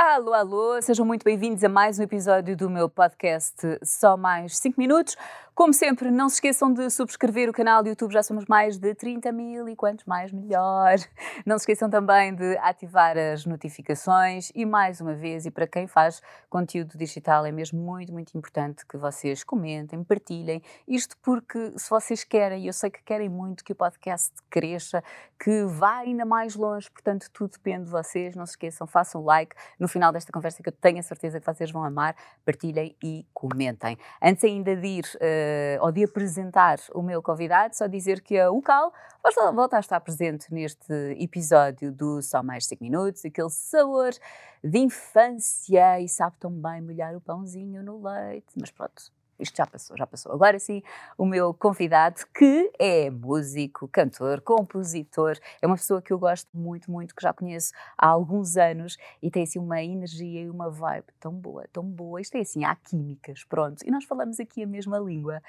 Alô, alô, sejam muito bem-vindos a mais um episódio do meu podcast Só Mais 5 Minutos. Como sempre, não se esqueçam de subscrever o canal do YouTube, já somos mais de 30 mil e quantos mais melhor. Não se esqueçam também de ativar as notificações e, mais uma vez, e para quem faz conteúdo digital, é mesmo muito, muito importante que vocês comentem, partilhem. Isto porque, se vocês querem, eu sei que querem muito que o podcast cresça, que vá ainda mais longe, portanto, tudo depende de vocês. Não se esqueçam, façam like no final desta conversa que eu tenho a certeza que vocês vão amar, partilhem e comentem. Antes ainda de ir. Uh, ou de apresentar o meu convidado, só dizer que a UCAL volta a estar presente neste episódio do Só Mais 5 Minutos, aquele sabor de infância e sabe tão bem molhar o pãozinho no leite, mas pronto, isto já passou, já passou. Agora sim, o meu convidado, que é músico, cantor, compositor, é uma pessoa que eu gosto muito, muito, que já conheço há alguns anos e tem assim uma energia e uma vibe tão boa, tão boa. Isto é assim, há químicas, pronto. E nós falamos aqui a mesma língua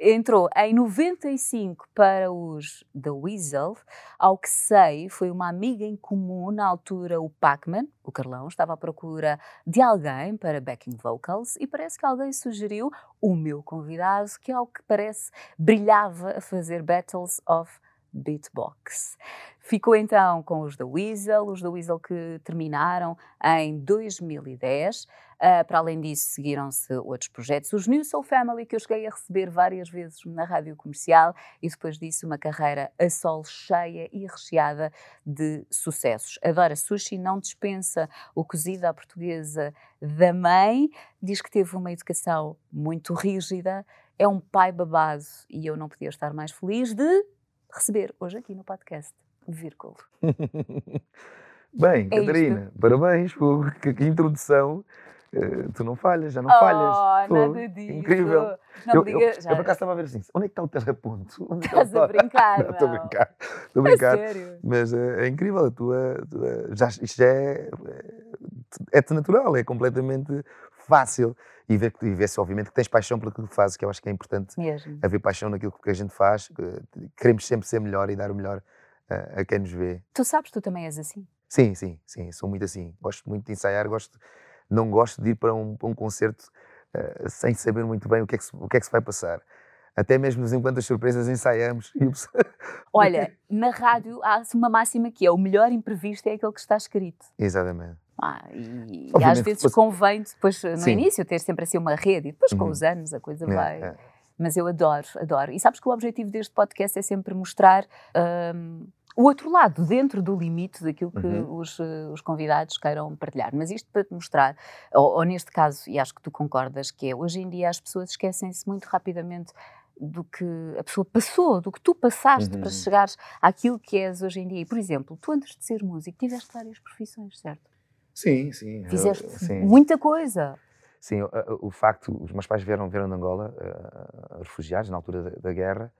entrou em 95 para os The Weasel. Ao que sei, foi uma amiga em comum, na altura o Pacman, o Carlão, estava à procura de alguém para backing vocals e parece que alguém sugeriu o meu convidado, que ao que parece brilhava a fazer Battles of Beatbox. Ficou então com os The Weasel, os The Weasel que terminaram em 2010. Uh, ah, para além disso, seguiram-se outros projetos. Os New Soul Family, que eu cheguei a receber várias vezes na rádio comercial, e depois disso, uma carreira a sol cheia e recheada de sucessos. Adora sushi, não dispensa o cozido à portuguesa da mãe, diz que teve uma educação muito rígida, é um pai babado e eu não podia estar mais feliz de receber hoje aqui no podcast. Vírgula. Bem, é Catarina, isto. parabéns, por que, que introdução. Uh, tu não falhas, já não oh, falhas. nada disso. Incrível. Não eu, diga, eu, já. eu por acaso estava a ver assim, onde é que está o terraponto? Onde Estás a brincar, não? Estou a brincar, estou a brincar. sério? Mas uh, é incrível, a tua, tua já, isto já é, é, é natural, é completamente fácil e ver, e ver se obviamente que tens paixão pelo que fazes, que eu acho que é importante Mesmo. haver paixão naquilo que a gente faz, queremos sempre ser melhor e dar o melhor a, a quem nos vê. Tu sabes, tu também és assim? Sim, sim, sim, sou muito assim. Gosto muito de ensaiar, gosto, não gosto de ir para um, para um concerto uh, sem saber muito bem o que, é que se, o que é que se vai passar. Até mesmo enquanto as surpresas ensaiamos. Olha, na rádio há uma máxima que é o melhor imprevisto é aquele que está escrito. Exatamente. Ah, e, e, às vezes convém depois no Sim. início ter sempre assim uma rede e depois com uhum. os anos a coisa é, vai. É. Mas eu adoro, adoro. E sabes que o objetivo deste podcast é sempre mostrar um, o outro lado, dentro do limite daquilo que uhum. os, os, convidados queiram partilhar. Mas isto para te mostrar, ou, ou, neste caso, e acho que tu concordas, que é hoje em dia as pessoas esquecem-se muito rapidamente do que a pessoa passou, do que tu passaste uhum. para chegares àquilo que és hoje em dia. E, por exemplo, tu antes de ser músico tiveste várias profissões, certo? Sim, sim. Fizeste eu, sim. muita coisa. Sim, o, o, facto, os meus pais vieram, vieram de Angola, uh, refugiados na altura da, da guerra,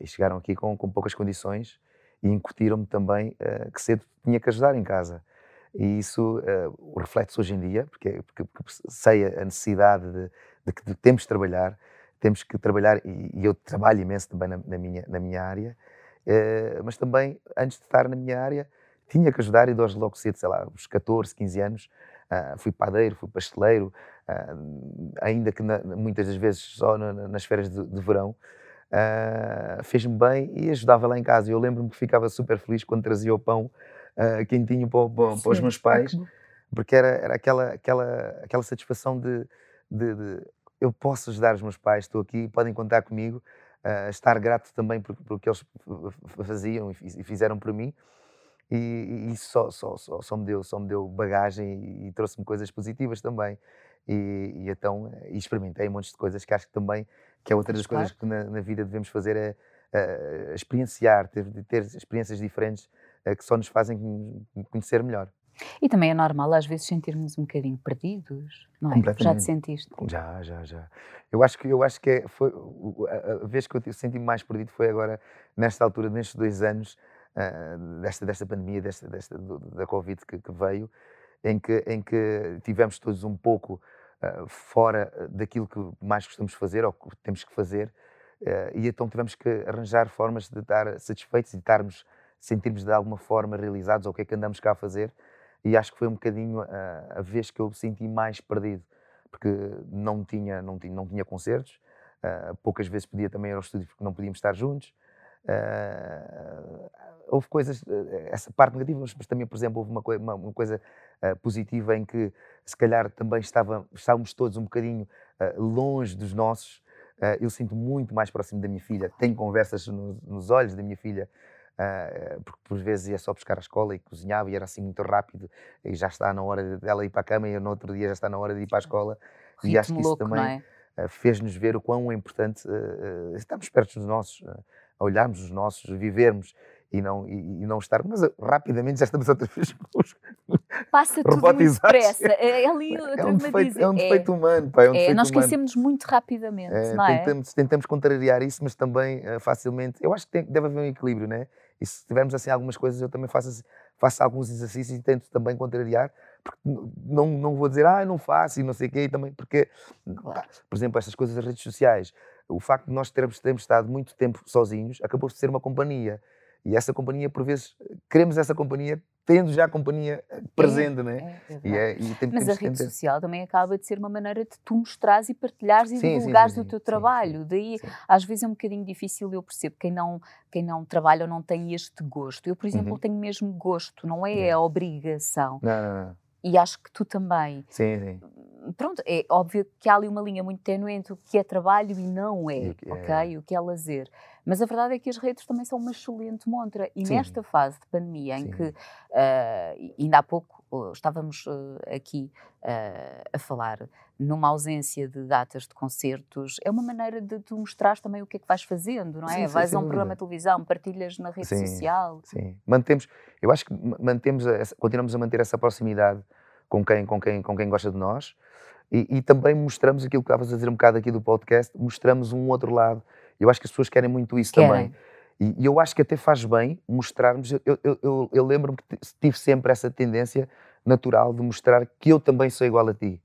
e chegaram aqui com, com poucas condições e incutiram-me também uh, que cedo tinha que ajudar em casa. E isso uh, reflete-se hoje em dia, porque, porque, porque, sei a necessidade de, de que temos de trabalhar, temos que trabalhar, e, e eu trabalho imenso também na, na minha, na minha área, uh, mas também, antes de estar na minha área, tinha que ajudar e desde logo cedo, sei lá, uns 14, 15 anos, uh, fui padeiro, fui pasteleiro, uh, ainda que na, muitas das vezes só na, nas férias de, de verão, uh, fez-me bem e ajudava lá em casa. Eu lembro-me que ficava super feliz quando trazia o pão quentinho para, para, para, os meus pais, porque era, era aquela, aquela, aquela satisfação de, de, de eu posso ajudar os meus pais, estou aqui, podem contar comigo, uh, estar grato também por, por que eles faziam e fizeram por mim e, e isso só, só, só, só, me deu, só me deu bagagem e, e trouxe-me coisas positivas também. E, e, então e experimentei um monte de coisas que acho que também que é outra das claro. coisas que na, na, vida devemos fazer é uh, experienciar, ter, ter experiências diferentes uh, que só nos fazem conhecer melhor. E também é normal às vezes sentirmos um bocadinho perdidos, não é? Já te sentiste? Já, já, já. Eu acho que eu acho que é, foi a, a vez que eu senti mais perdido foi agora nesta altura, nestes dois anos uh, desta, desta pandemia, desta, desta, da Covid que, que, veio, em que, em que tivemos todos um pouco uh, fora daquilo que mais gostamos de fazer ou que temos que fazer, uh, e então tivemos que arranjar formas de estar satisfeitos e de estarmos, sentirmos de alguma forma realizados ou o que é que andamos cá a fazer. E acho que foi um bocadinho a, a vez que eu senti mais perdido, porque não tinha, não tinha, não tinha concertos, uh, poucas vezes podia também ir ao estúdio porque não podíamos estar juntos. Uh, houve coisas, essa parte negativa, mas também, por exemplo, houve uma, uma, uma coisa uh, positiva em que se calhar também estava, estávamos todos um bocadinho longe dos nossos. eu sinto muito mais próximo da minha filha, tenho conversas no, nos olhos da minha filha Uh, porque por vezes ia só buscar a escola e cozinhava e era assim muito rápido e já está na hora dela ir para a cama e no outro dia já está na hora de ir para a escola Ritmo e acho que isso louco, também é? uh, fez-nos ver o quão é importante uh, estarmos perto dos nossos, a olharmos os nossos, vivermos e não, e, e não estar, mas rapidamente já estamos outra vez Passa tudo muito depressa. É, é ali é um defeito, é um defeito é, humano. Pá, é um é, nós esquecemos muito rapidamente, é, não tentamos, tentamos contrariar isso, mas também facilmente. Eu acho que tem, deve haver um equilíbrio, né? E se tivermos assim algumas coisas, eu também faço, faço alguns exercícios e tento também contrariar, porque não, não vou dizer, ah, não faço e não sei o quê, também, porque, por exemplo, estas coisas das redes sociais, o facto de nós termos, termos estado muito tempo sozinhos, acabou por ser uma companhia. E essa companhia, por vezes, queremos essa companhia tendo já a companhia eh, presente, é, né? É, é e e Mas a rede social também acaba de ser uma maneira de tu mostrares e partilhares e sim, divulgares sim, sim, o teu trabalho. Daí, às vezes, é um bocadinho difícil, eu percebo, quem não, quem não trabalha ou não tem este gosto. Eu, por exemplo, uhum. tenho mesmo gosto, não é a obrigação. Não, não, não. E acho que tu também. Sim, sim pronto, é óbvio que há ali uma linha muito tenue entre o que é trabalho e não é, e ok? É. O que é lazer. Mas a verdade é que as redes também são uma excelente montra. E Sim. nesta fase de pandemia, em Sim. que uh, ainda há pouco uh, estávamos uh, aqui a falar numa ausência de datas de concertos, é uma maneira de tu mostrar também o que é que vais fazendo, não é? Sim, vais a um programa de televisão, partilhas na rede social. Sim, mantemos, eu acho que mantemos, essa, continuamos a manter essa proximidade com quem, com quem, com quem gosta de nós. E, e, também mostramos aquilo que estavas a dizer um bocado aqui do podcast, mostramos um outro lado. Eu acho que as pessoas querem muito isso querem. também. E, e, eu acho que até faz bem mostrarmos. Eu, eu, eu, eu lembro-me que tive sempre essa tendência natural de mostrar que eu também sou igual a ti.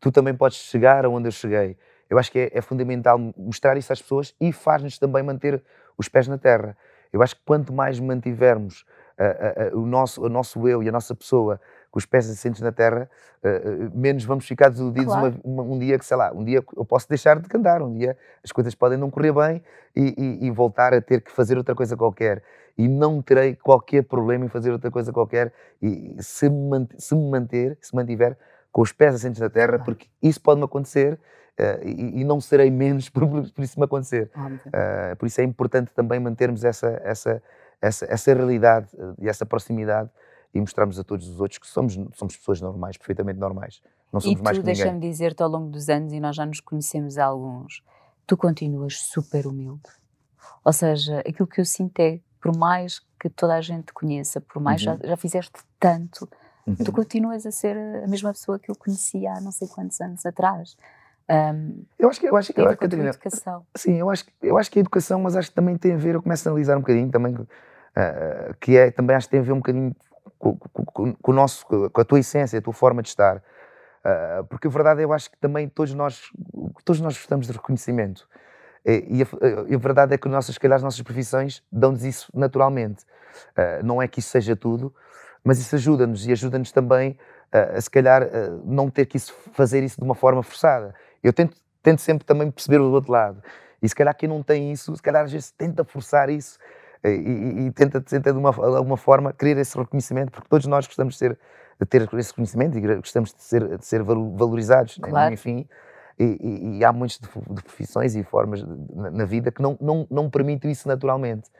Tu também podes chegar aonde eu cheguei. Eu acho que é, é fundamental mostrar isso às pessoas e faz-nos também manter os pés na terra. Eu acho que quanto mais mantivermos uh, uh, uh, o, nosso, o nosso eu e a nossa pessoa com os pés assentes na terra, uh, menos vamos ficar desiludidos claro. uma, uma, um dia que, sei lá, um dia eu posso deixar de cantar, um dia as coisas podem não correr bem e, e, e voltar a ter que fazer outra coisa qualquer. E não terei qualquer problema em fazer outra coisa qualquer e se me, se me manter, se mantiver com os pés assentes na terra, claro. porque isso pode-me acontecer Uh, e, e, não serei menos por, por isso me acontecer. Uh, por isso é importante também mantermos essa, essa, essa, essa realidade e essa proximidade e mostrarmos a todos os outros que somos, somos pessoas normais, perfeitamente normais. Não somos e mais que deixa-me dizer-te ao longo dos anos, e nós já nos conhecemos alguns, tu continuas super humilde. Ou seja, aquilo que eu sinto é, por mais que toda a gente te conheça, por mais uhum. já, já fizeste tanto, uhum. tu continuas a ser a mesma pessoa que eu conhecia há não sei quantos anos atrás. Um, eu acho que eu acho que, eu acho que a educação. Sim, eu acho, eu acho que a educação, mas acho que também tem a ver, eu começo a analisar um bocadinho também, uh, que é, também acho que tem a ver um bocadinho com, com, o nosso, com a tua essência, a tua forma de estar. Uh, porque a verdade eu acho que também todos nós, todos nós gostamos de reconhecimento. E, a, a, verdade é que nossas, calhar, as nossas profissões dão-nos isso naturalmente. Uh, não é que isso seja tudo, mas isso ajuda-nos e ajuda-nos também uh, a, se calhar, não ter que isso, fazer isso de uma forma forçada. Eu tento, tento sempre também perceber o outro lado. E se calhar quem não tem isso, se calhar às vezes tenta forçar isso e, e, tenta, tenta de uma, de alguma forma querer esse reconhecimento, porque todos nós gostamos de, ser, de ter esse reconhecimento e gostamos de ser, de ser valorizados, né? claro. né? enfim. E, e, há muitas de, profissões e formas na, na, vida que não, não, não permitem isso naturalmente.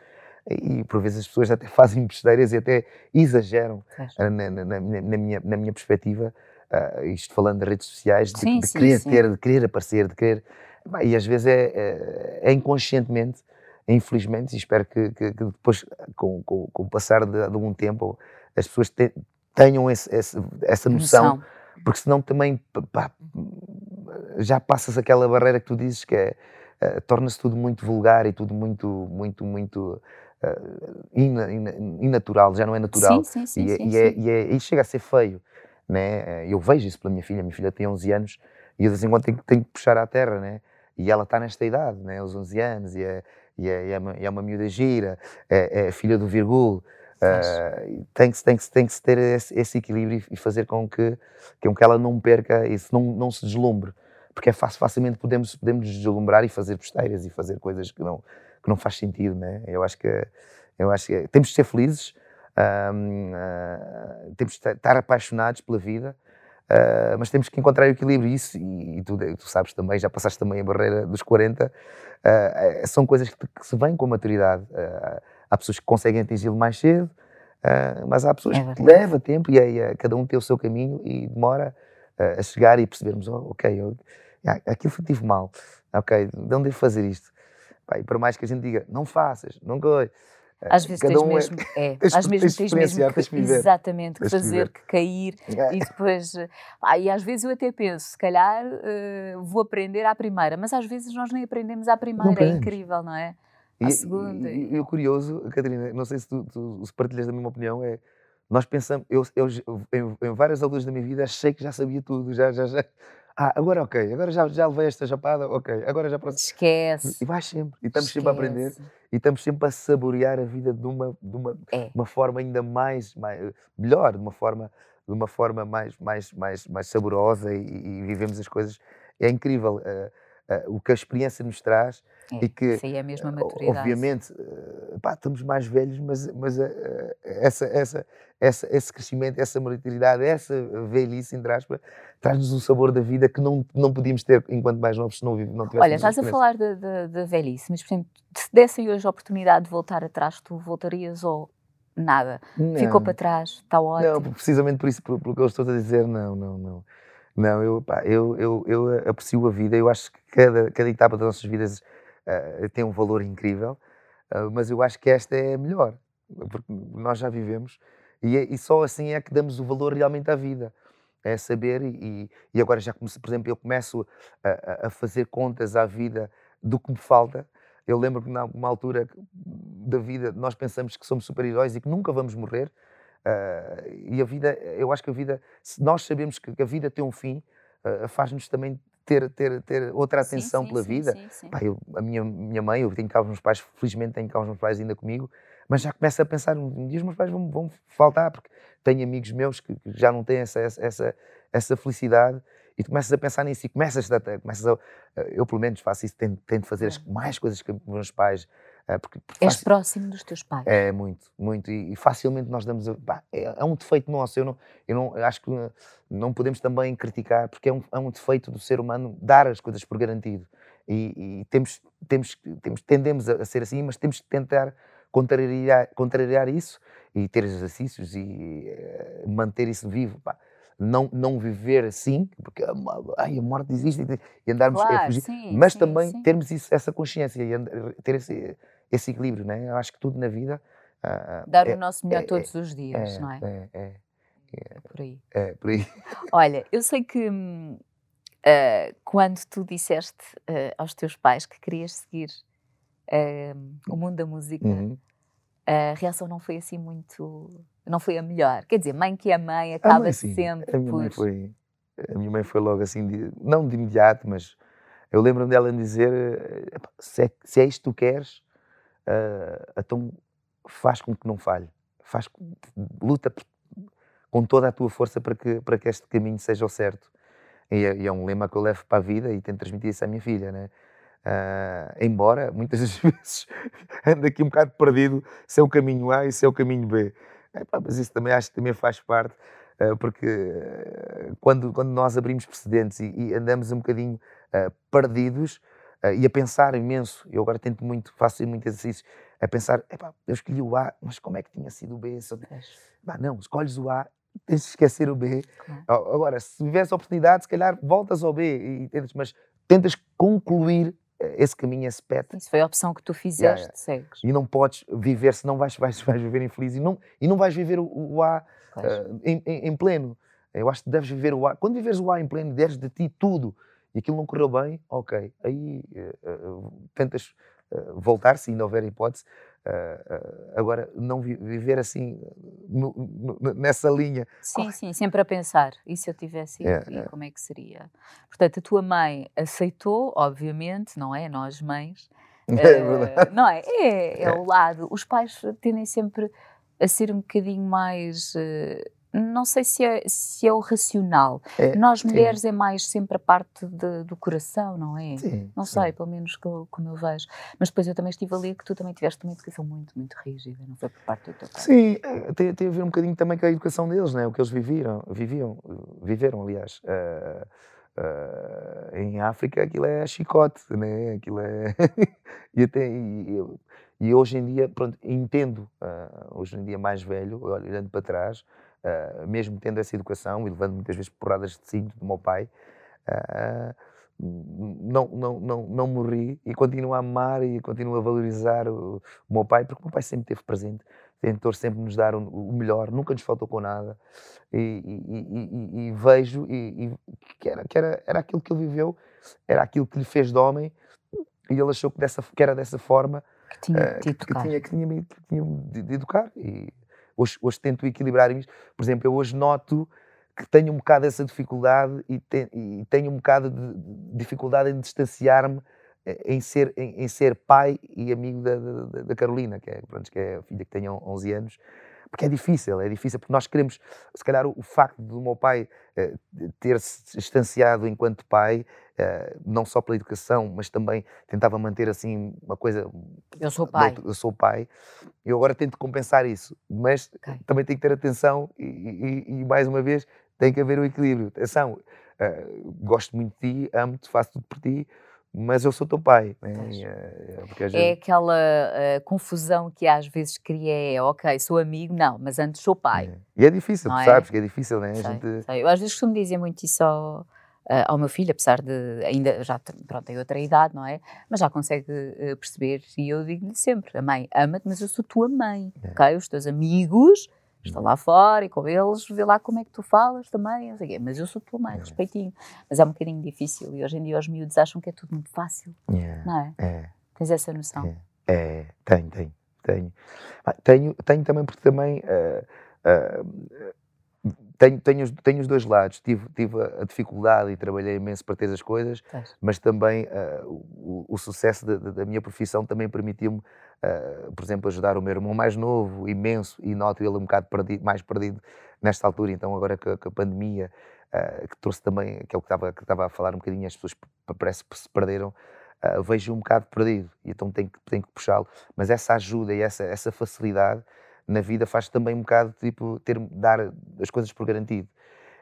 E por vezes as pessoas até fazem besteiras e até exageram na, na, na, minha, na minha perspectiva. Uh, isto falando de redes sociais, de, sim, de sim, querer sim. ter, de querer aparecer, de querer. E às vezes é, é, é inconscientemente infelizmente, e espero que, que, que depois, com, com, com, o passar de, algum tempo, as pessoas te, tenham esse, esse, essa noção, noção, porque senão também pá, já passas aquela barreira que tu dizes que é, uh, torna-se tudo muito vulgar e tudo muito, muito, muito uh, ina, ina, inatural, já não é natural. Sim, sim, sim, e, é, sim, e, é, e, é, e, chega a ser feio. Né? Eu vejo isso pela minha filha, minha filha tem 11 anos e eu de vez em quando tenho, tenho que puxar à terra, né? e ela está nesta idade, né? aos 11 anos, e é, e é, é, uma, é uma miúda gira, é, é filha do Virgul, Uh, tem, que, tem, que, tem que ter esse, esse, equilíbrio e fazer com que, com que ela não perca isso, não, não se deslumbre. Porque é fácil, facilmente podemos, podemos deslumbrar e fazer besteiras e fazer coisas que não, que não faz sentido, né? Eu acho que, eu acho que temos de ser felizes, uh, temos de estar apaixonados pela vida, uh, mas temos que encontrar o equilíbrio. Isso, e, e tu, tu, sabes também, já passaste também a barreira dos 40, uh, são coisas que, que, se vêm com a maturidade. há pessoas que conseguem atingi-lo mais cedo, mas há pessoas é que leva tempo e aí cada um tem o seu caminho e demora a chegar e percebermos, oh, ok, eu, aquilo tive mal, ok, não devo fazer isto. E por mais que a gente diga, não faças, não coi. Às vezes tens um é mesmo, é, é às vezes tens mesmo que, que exatamente, que fazer, que cair é. e depois, ah, e às vezes eu até penso, se calhar uh, vou aprender à primeira, mas às vezes nós nem aprendemos à primeira, é incrível, não é? À e, segunda. E, e, o curioso, Catarina, não sei se tu, tu se partilhas da mesma opinião, é nós pensamos, eu, eu em, em, várias alturas da minha vida achei que já sabia tudo, já, já, já, ah, agora ok, agora já, já levei esta chapada, ok, agora já pronto. Esquece. E vais sempre, e estamos Esquece. sempre a aprender, e estamos sempre a saborear a vida de uma, de uma, é. uma forma ainda mais, mais, melhor, de uma forma, de uma forma mais, mais, mais, mais saborosa e, e vivemos as coisas. É incrível. Uh, o que a experiência nos traz é, e que isso aí é mesmo a maturidade. obviamente uh, pá, estamos mais velhos mas, mas essa, essa, essa, esse crescimento, essa maturidade essa velhice, entre aspas traz-nos um sabor da vida que não, não podíamos ter enquanto mais novos se não, não Olha, estás a falar da velhice mas, por exemplo, se dessem hoje a oportunidade de voltar atrás, tu voltarias ou nada? Não. Ficou para trás, está ótimo? Não, precisamente por isso, por, por que eu estou a dizer, não, não, não não, eu, pá, eu, eu, eu aprecio a vida, eu acho que cada, cada etapa das nossas vidas uh, tem um valor incrível, uh, mas eu acho que esta é a melhor, porque nós já vivemos e, é, e só assim é que damos o valor realmente à vida. É saber, e, e agora já comecei, por exemplo, eu começo a, a fazer contas à vida do que me falta. Eu lembro que numa altura da vida nós pensamos que somos super-heróis e que nunca vamos morrer, Uh, e a vida, eu acho que a vida, se nós sabemos que a vida tem um fim, uh, faz-nos também ter, ter, ter outra atenção sim, sim, pela sim, vida. Eu, a minha, minha mãe, eu tenho cá os meus pais, felizmente tenho cá os meus pais ainda comigo, mas já começo a pensar, um dia os meus pais vão, vão faltar, porque tenho amigos meus que, que já não têm essa, essa, essa felicidade e tu começas a pensar nisso e começas a, começas a, eu pelo menos faço isso, tento, tento fazer as, mais coisas que meus pais porque, porque És próximo dos teus pais. É, muito, muito. E, e facilmente nós damos. Pá, é, é, um defeito nosso. Eu, não, eu, não, eu acho que não podemos também criticar, porque é um, é um defeito do ser humano dar as coisas por garantido. E, e temos, temos, temos, tendemos a, ser assim, mas temos que tentar contrariar, contrariar isso e ter exercícios e uh, manter isso vivo. Pá. Não, não viver assim, porque ai, a morte existe e andarmos claro, a fugir, sim, mas sim, também sim. termos isso, essa consciência e ter esse, esse equilíbrio, né? Eu acho que tudo na vida. Uh, Dar é, o nosso melhor é, todos é, os dias, não é? É, é, é? por aí. É, por aí. Olha, eu sei que uh, quando tu disseste uh, aos teus pais que querias seguir o mundo da música, uhum. A reação não foi assim muito. Não foi a melhor. Quer dizer, mãe que é mãe acaba a mãe, sempre a minha por. Mãe foi, a minha mãe foi logo assim, de, não de imediato, mas eu lembro-me dela dizer: se é, se é isto que tu queres, uh, então faz com que não falhe, faz, luta com toda a tua força para que, para que este caminho seja o certo. E é, e é um lema que eu levo para a vida e tento transmitir isso à minha filha, né? Uh, embora muitas das vezes ande aqui um bocado perdido se é o caminho A e se é o caminho B. mas isso também acho que também faz parte, uh, porque uh, quando, quando nós abrimos precedentes e, e andamos um bocadinho perdidos, e a pensar imenso. Eu agora tento muito, faço muito exercício, a pensar, eu escolhi o A, mas como é que tinha sido o B? Se eu... não, escolhes o A, tens de esquecer o B. Claro. Agora, se tivesse a oportunidade, se calhar voltas ao B, e, tentas, mas tentas concluir esse caminho, esse pet. Isso foi a opção que tu fizeste, yeah, segues. E não podes viver, senão vais, vais, vais viver infeliz e não, e não vais viver o, o A uh, em, em, em, pleno. Eu acho que deves viver o A. Quando viveres o A em pleno, deres de ti tudo e aquilo não correu bem, ok. Aí uh, uh, tentas voltar, se ainda houver hipótese. Agora, não vi viver assim no, no, nessa linha. Sim, sim, sempre a pensar. E se eu tivesse ido, é, é. como é que seria? Portanto, a tua mãe aceitou, obviamente, não é? Nós mães. É. Não é? É, é, é o lado. Os pais tendem sempre a ser um bocadinho mais. Uh, não sei se é, se é o racional. É, Nós sim. mulheres é mais sempre a parte de- do coração, não é? Sim, Não sim. sei, pelo menos que eu- como eu vejo. Mas depois eu também estive ali que tu também tiveste uma educação muito, muito rígida, não foi por parte do teu pai? Sim, eh, tem, tem a ver um bocadinho também com a educação deles, né? o que eles viviram, viviam, viveram, aliás. Eh, eh, em África aquilo é chicote, né? aquilo é. e, até, e, e- hoje em dia, pronto, entendo, ah, hoje em dia mais velho, olhando para trás, ah, mesmo tendo essa educação e levando muitas vezes porradas de cinto do meu pai, ah, não, não, não, não morri e continuo a amar e continuo a valorizar o, o meu pai, porque o meu pai sempre esteve presente, tentou sempre nos dar o, o melhor, nunca nos faltou com nada. E, e- e- e- vejo que, era, que era, era aquilo que ele viveu, era aquilo que lhe fez de homem, e ele achou que, dessa, que era dessa forma Que tinha que, tocar. tinha, que, tinha, que tinha de, de educar. E hoje, hoje tento equilibrar isto. Por exemplo, eu hoje noto que tenho um bocado essa dificuldade e, te- e tenho um bocado de, de dificuldade em distanciar-me eh, em ser, em, em ser pai e amigo da, da, da- Carolina, que é, pronto, que é a filha que tem 11 anos, porque é difícil, é difícil, porque nós queremos, se calhar, o, o facto do meu pai eh, ter-se distanciado enquanto pai, não só pela educação, mas também tentava manter assim uma coisa Eu sou pai. outro- eu sou pai, eu agora tento compensar isso, mas Ok. também tenho que ter atenção e, e- e, mais uma vez tem que haver o equilíbrio. Atenção, eh, gosto muito de ti, amo-te, faço tudo por ti, mas eu sou teu pai. Né? E, eh, É vezes- aquela eh, confusão que às vezes cria, é ok, sou amigo, não, mas antes sou pai. É. E é difícil, Não tu é? sabes que é difícil, né? A Sei, gente- sei. Eu às vezes costumo dizer muito isso ao, eh, ao meu filho, apesar de ainda já pronto, tem outra idade, não é? Mas já consegue eh, perceber e eu digo-lhe sempre: a mãe ama-te, mas eu sou tua mãe, É. ok? Os teus amigos estão lá fora e com eles, vê lá como é que tu falas também, sei quê, mas eu sou tua mãe, É. respeitinho. Mas é um bocadinho difícil e hoje em dia os miúdos acham que é tudo muito fácil, É, não é? é. Tens essa noção? É. É, tenho, tenho, tenho. Tenho, tenho também porque também eh, eh, tenho, tenho, os, tenho os dois lados. Tive, tive a dificuldade e trabalhei imenso para ter as coisas, Pois. mas também eh, o, o sucesso da, da- minha profissão também permitiu-me, eh, por exemplo, ajudar o meu irmão mais novo, imenso, e noto ele um bocado perdido, mais perdido nesta altura. Então, agora com a, com a pandemia, eh, que trouxe também, que é o que estava, que estava a falar um bocadinho, as pessoas parece que se perderam. vejo um bocado perdido e então tenho que, tenho que puxá-lo. Mas essa ajuda e essa, essa facilidade na vida faz também um bocado tipo ter dar as coisas por garantido.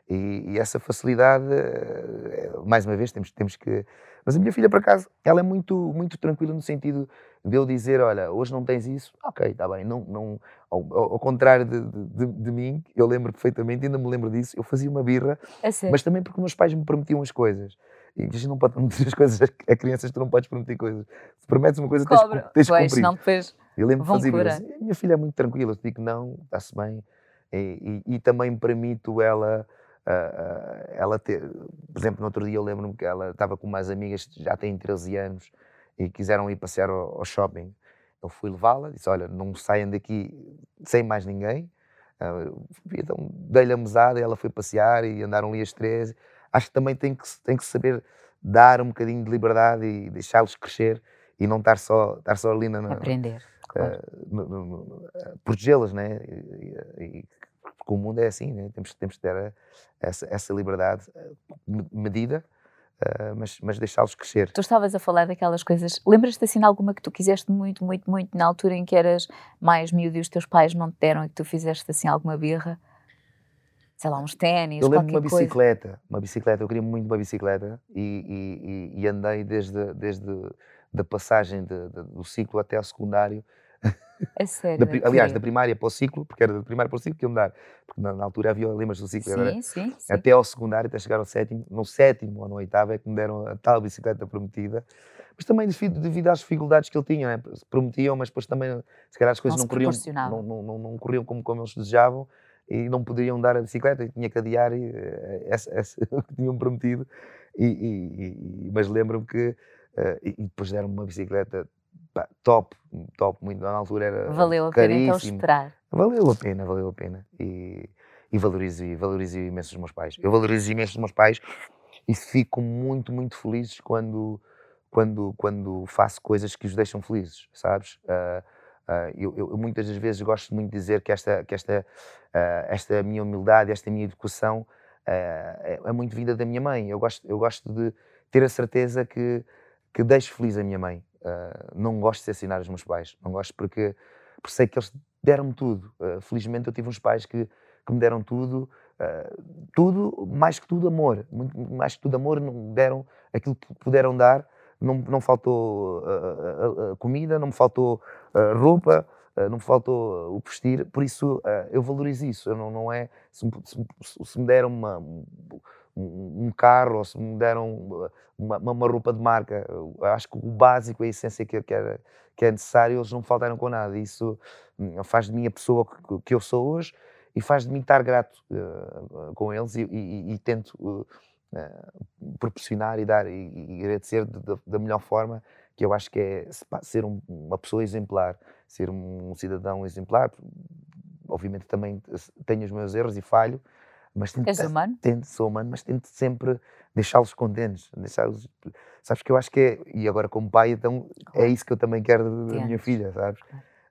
E, e essa facilidade, eh, mais uma vez, temos, temos que. Mas a minha filha, por acaso, ela é muito, muito tranquila no sentido de eu dizer: olha, hoje não tens isso, ok, está bem. Não, não, ao, ao- contrário de, de, de mim, eu lembro perfeitamente, ainda me lembro disso, eu fazia uma birra, sério? mas também porque meus pais me prometiam as coisas. E a gente não pode prometer as coisas a crianças, tu não podes prometer coisas. Se prometes uma coisa, tens, Cobra. tens que Pois, cumprir. senão depois. Eu lembro de Vão fazer cura. birras. A minha filha é muito tranquila, eu digo não, está-se bem. E, e- e também permito ela, ah, ah, ela ter, por exemplo, no outro dia eu lembro-me que ela estava com umas amigas já têm 13 anos e quiseram ir passear ao, ao shopping. Eu fui levá-la, disse: Olha, não saiam daqui sem mais ninguém. Ah, então dei-lhe a mesada e ela foi passear e andaram ali as três. Acho que também tem que, tem que saber dar um bocadinho de liberdade e deixá-los crescer e não estar só, estar só ali na- Aprender. Claro. eh, protegê-las, né? E, e- porque o mundo é assim, né? Temos, temos que ter a- essa, essa liberdade eh, me- medida, eh, mas, mas deixá-los crescer. Tu estavas a falar daquelas coisas. Lembras-te assim de alguma que tu quiseste muito, muito, muito na altura em que eras mais miúdo e os teus pais não te deram e que tu fizeste assim alguma birra? Sei lá, uns ténis, Eu lembro-me qualquer de uma coisa. bicicleta, uma bicicleta, eu queria muito uma bicicleta e, e- e- andei desde, desde da passagem de- de- do ciclo até ao secundário A sério. Da eu aliás, da primária para o ciclo, porque era da primária para o ciclo que iam dar, porque na, na altura havia limas do ciclo, era Sim, sim, sim. até ao secundário, até chegar ao sétimo, no sétimo ou no oitavo é que me deram a tal bicicleta prometida, mas também devido, devido às dificuldades que ele tinha, né? prometiam, mas depois também, se calhar as coisas Não não, corriam, não, não, não, corriam como, como eles desejavam e não poderiam dar a bicicleta, e tinha que adiar e, eh, essa, essa, o que tinham prometido, e, e- mas lembro-me que, e e depois deram-me uma bicicleta pá, top, top, muito, na altura era Valeu a pena então caríssimo. esperar. Valeu a pena, valeu a pena. E, e valorizo, valorizo imenso os meus pais. Eu valorizo imenso os meus pais e fico muito, muito feliz quando, quando, quando faço coisas que os deixam felizes, sabes? Ah, eu, eu, muitas das vezes gosto muito de dizer que esta, que esta, esta minha humildade, esta minha educação é, é, muito vinda da minha mãe. Eu gosto, eu gosto de ter a certeza que, que deixo feliz a minha mãe. Não gosto de assassinar os meus pais. Não gosto porque, porque sei que eles deram-me tudo. felizmente eu tive uns pais que, que me deram tudo Uh, tudo, mais que tudo amor, muito, mais que tudo amor, não deram aquilo que puderam dar, não, não faltou uh, uh, comida, não me faltou roupa, não me faltou o vestir, por isso eu valorizo isso, eu não, não é, se, se me deram uma, um, um, carro ou se me deram uma, uma, roupa de marca, acho que o básico, a essência que, que, era, que é necessário, eles não me faltaram com nada, isso hum, faz de mim a pessoa que, que eu sou hoje, e faz de mim estar grato uh, com eles e, e, e tento uh, proporcionar e dar e, e agradecer de, de, da melhor forma que eu acho que é ser um, uma pessoa exemplar, ser um cidadão exemplar. Obviamente também tenho os meus erros e falho, mas tento, És humano? Tento, sou humano, mas tento sempre deixá-los contentes, deixá-los. Sabes que eu acho que é, e agora como pai, então é isso que eu também quero da minha filha, sabes?